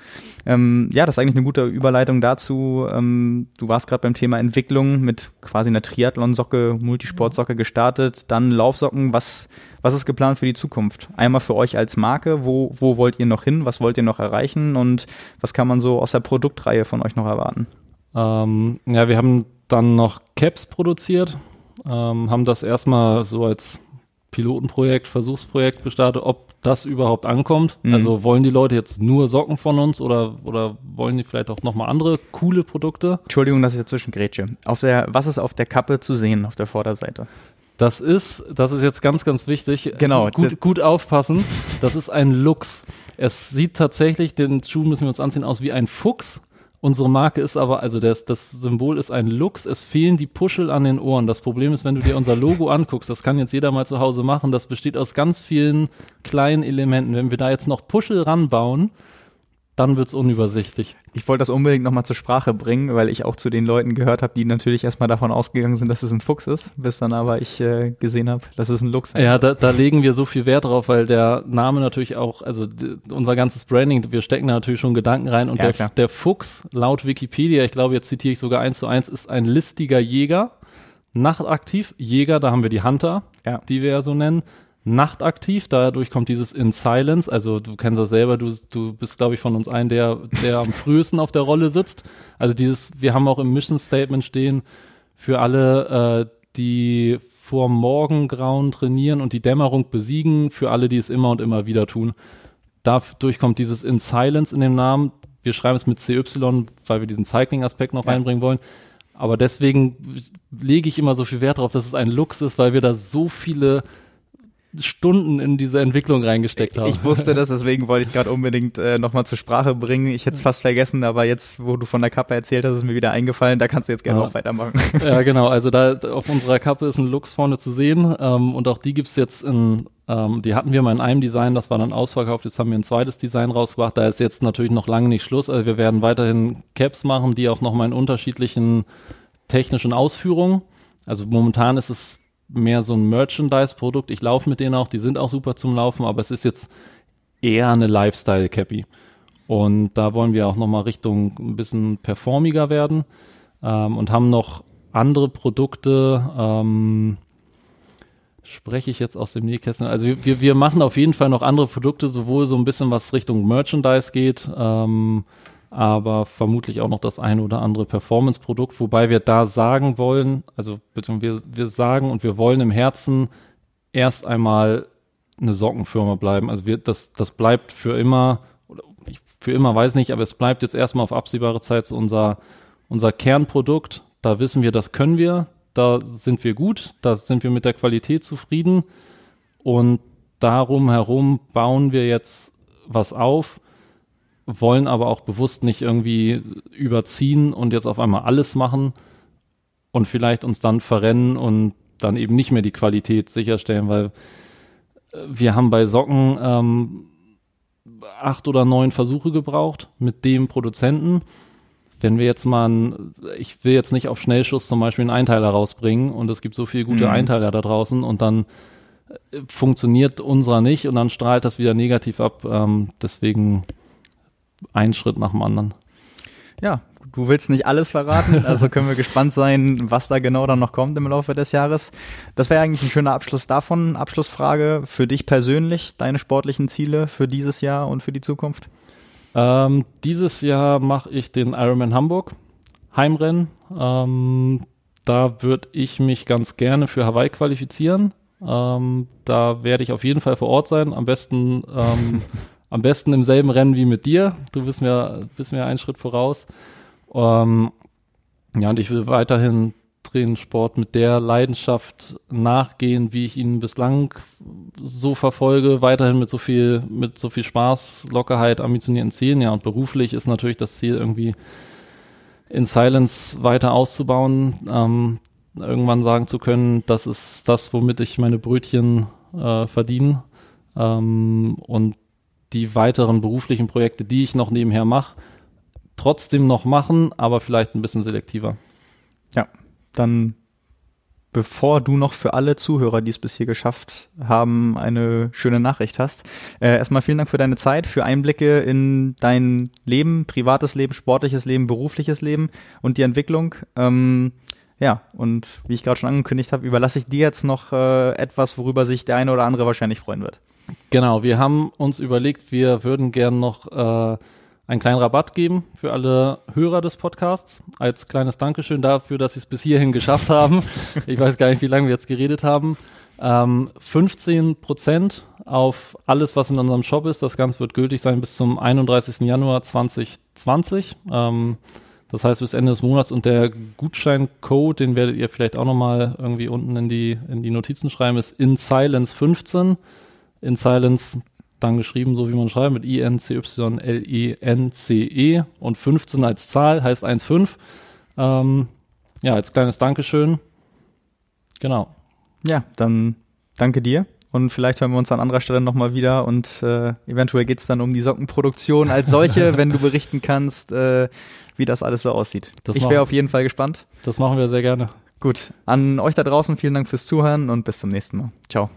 Ähm, ja, das ist eigentlich eine gute Überleitung dazu. Ähm, du warst gerade beim Thema Entwicklung mit quasi quasi eine Triathlon-Socke, Multisportsocke gestartet, dann Laufsocken. Was, was ist geplant für die Zukunft? Einmal für euch als Marke, wo, wo wollt ihr noch hin? Was wollt ihr noch erreichen? Und was kann man so aus der Produktreihe von euch noch erwarten? Ähm, ja, wir haben dann noch Caps produziert, ähm, haben das erstmal so als Pilotenprojekt, Versuchsprojekt gestartet, ob das überhaupt ankommt. Mhm. Also wollen die Leute jetzt nur Socken von uns oder, oder wollen die vielleicht auch nochmal andere coole Produkte? Entschuldigung, dass ich dazwischen grätsche. Auf der, was ist auf der Kappe zu sehen, auf der Vorderseite? Das ist, das ist jetzt ganz, ganz wichtig. Genau. Gut, gut aufpassen. Das ist ein Lux. Es sieht tatsächlich, den Schuh müssen wir uns anziehen, aus wie ein Fuchs. Unsere Marke ist aber, also das, das Symbol ist ein Lux, es fehlen die Puschel an den Ohren. Das Problem ist, wenn du dir unser Logo anguckst, das kann jetzt jeder mal zu Hause machen, das besteht aus ganz vielen kleinen Elementen. Wenn wir da jetzt noch Puschel ranbauen, dann wird's unübersichtlich. Ich wollte das unbedingt nochmal zur Sprache bringen, weil ich auch zu den Leuten gehört habe, die natürlich erstmal davon ausgegangen sind, dass es ein Fuchs ist, bis dann aber ich äh, gesehen habe, dass es ein Luchs ist. Ja, da, da legen wir so viel Wert drauf, weil der Name natürlich auch, also unser ganzes Branding, wir stecken da natürlich schon Gedanken rein und ja, der, der Fuchs laut Wikipedia, ich glaube, jetzt zitiere ich sogar eins zu eins, ist ein listiger Jäger, nachtaktiv, Jäger, da haben wir die Hunter, ja. die wir ja so nennen, nachtaktiv, dadurch kommt dieses in Silence, also du kennst das selber, du, du bist, glaube ich, von uns ein, der, der am frühesten auf der Rolle sitzt. Also dieses, wir haben auch im Mission Statement stehen, für alle, äh, die vor Morgengrauen trainieren und die Dämmerung besiegen, für alle, die es immer und immer wieder tun. Dadurch kommt dieses in Silence in dem Namen. Wir schreiben es mit CY, weil wir diesen Cycling-Aspekt noch ja. reinbringen wollen. Aber deswegen lege ich immer so viel Wert darauf, dass es ein Lux ist, weil wir da so viele Stunden in diese Entwicklung reingesteckt habe. Ich wusste das, deswegen wollte ich es gerade unbedingt äh, nochmal zur Sprache bringen. Ich hätte es fast vergessen, aber jetzt, wo du von der Kappe erzählt hast, ist mir wieder eingefallen. Da kannst du jetzt gerne ja. noch weitermachen. [LAUGHS] Ja, genau. Also da auf unserer Kappe ist ein Lux vorne zu sehen ähm, und auch die gibt's jetzt in ähm, die hatten wir mal in einem Design, das war dann ausverkauft, jetzt haben wir ein zweites Design rausgebracht. Da ist jetzt natürlich noch lange nicht Schluss. Also wir werden weiterhin Caps machen, die auch nochmal in unterschiedlichen technischen Ausführungen. Also momentan ist es mehr so ein Merchandise-Produkt. Ich laufe mit denen auch, die sind auch super zum Laufen, aber es ist jetzt eher eine Lifestyle-Cappy. Und da wollen wir auch nochmal Richtung ein bisschen performiger werden ähm, und haben noch andere Produkte, ähm, spreche ich jetzt aus dem Nähkästchen. Also wir, wir machen auf jeden Fall noch andere Produkte, sowohl so ein bisschen was Richtung Merchandise geht, ähm, aber vermutlich auch noch das eine oder andere Performance-Produkt, wobei wir da sagen wollen, also wir, wir sagen und wir wollen im Herzen erst einmal eine Sockenfirma bleiben. Also wir, das, das bleibt für immer, ich, für immer weiß nicht, aber es bleibt jetzt erstmal auf absehbare Zeit unser, unser Kernprodukt. Da wissen wir, das können wir, da sind wir gut, da sind wir mit der Qualität zufrieden. Und darum herum bauen wir jetzt was auf, wollen aber auch bewusst nicht irgendwie überziehen und jetzt auf einmal alles machen und vielleicht uns dann verrennen und dann eben nicht mehr die Qualität sicherstellen, weil wir haben bei Socken ähm, acht oder neun Versuche gebraucht mit dem Produzenten wenn wir jetzt mal, ein, ich will jetzt nicht auf Schnellschuss zum Beispiel einen Einteiler rausbringen und es gibt so viele gute mhm. Einteiler da draußen und dann äh, funktioniert unserer nicht und dann strahlt das wieder negativ ab. Ähm, deswegen ein Schritt nach dem anderen. Ja, du willst nicht alles verraten, also können wir gespannt sein, was da genau dann noch kommt im Laufe des Jahres. Das wäre eigentlich ein schöner Abschluss davon. Abschlussfrage für dich persönlich, deine sportlichen Ziele für dieses Jahr und für die Zukunft? Ähm, dieses Jahr mache ich den Ironman Hamburg Heimrennen. Ähm, da würde ich mich ganz gerne für Hawaii qualifizieren. Ähm, da werde ich auf jeden Fall vor Ort sein. Am besten, ähm, [LAUGHS] am besten im selben Rennen wie mit dir. Du bist mir, bist mir einen Schritt voraus. Ähm, ja, und ich will weiterhin Trainingssport mit der Leidenschaft nachgehen, wie ich ihn bislang so verfolge, weiterhin mit so viel, mit so viel Spaß, Lockerheit, ambitionierten Zielen. Ja, und beruflich ist natürlich das Ziel irgendwie in Silence weiter auszubauen, ähm, irgendwann sagen zu können, das ist das, womit ich meine Brötchen äh, verdiene. Ähm, und die weiteren beruflichen Projekte, die ich noch nebenher mache, trotzdem noch machen, aber vielleicht ein bisschen selektiver. Ja, dann bevor du noch für alle Zuhörer, die es bis hier geschafft haben, eine schöne Nachricht hast. Äh, erstmal vielen Dank für deine Zeit, für Einblicke in dein Leben, privates Leben, sportliches Leben, berufliches Leben und die Entwicklung. Ähm, ja, und wie ich gerade schon angekündigt habe, überlasse ich dir jetzt noch äh, etwas, worüber sich der eine oder andere wahrscheinlich freuen wird. Genau, wir haben uns überlegt, wir würden gern noch äh, einen kleinen Rabatt geben für alle Hörer des Podcasts. Als kleines Dankeschön dafür, dass sie es bis hierhin geschafft haben. [LAUGHS] Ich weiß gar nicht, wie lange wir jetzt geredet haben. Ähm, 15 Prozent auf alles, was in unserem Shop ist. Das Ganze wird gültig sein bis zum 31. Januar 2020. Ähm, das heißt bis Ende des Monats und der Gutscheincode, den werdet ihr vielleicht auch nochmal irgendwie unten in die, in die Notizen schreiben, ist in Silence 15. In Silence dann geschrieben, so wie man schreibt, mit I-N-C-Y-L-E-N-C-E -E und 15 als Zahl heißt 1,5. Ähm, ja, als kleines Dankeschön. Genau. Ja, dann danke dir. Und vielleicht hören wir uns an anderer Stelle nochmal wieder und äh, eventuell geht es dann um die Sockenproduktion als solche, [LAUGHS] wenn du berichten kannst, äh, wie das alles so aussieht. Das ich wäre auf jeden Fall gespannt. Das machen wir sehr gerne. Gut, an euch da draußen vielen Dank fürs Zuhören und bis zum nächsten Mal. Ciao.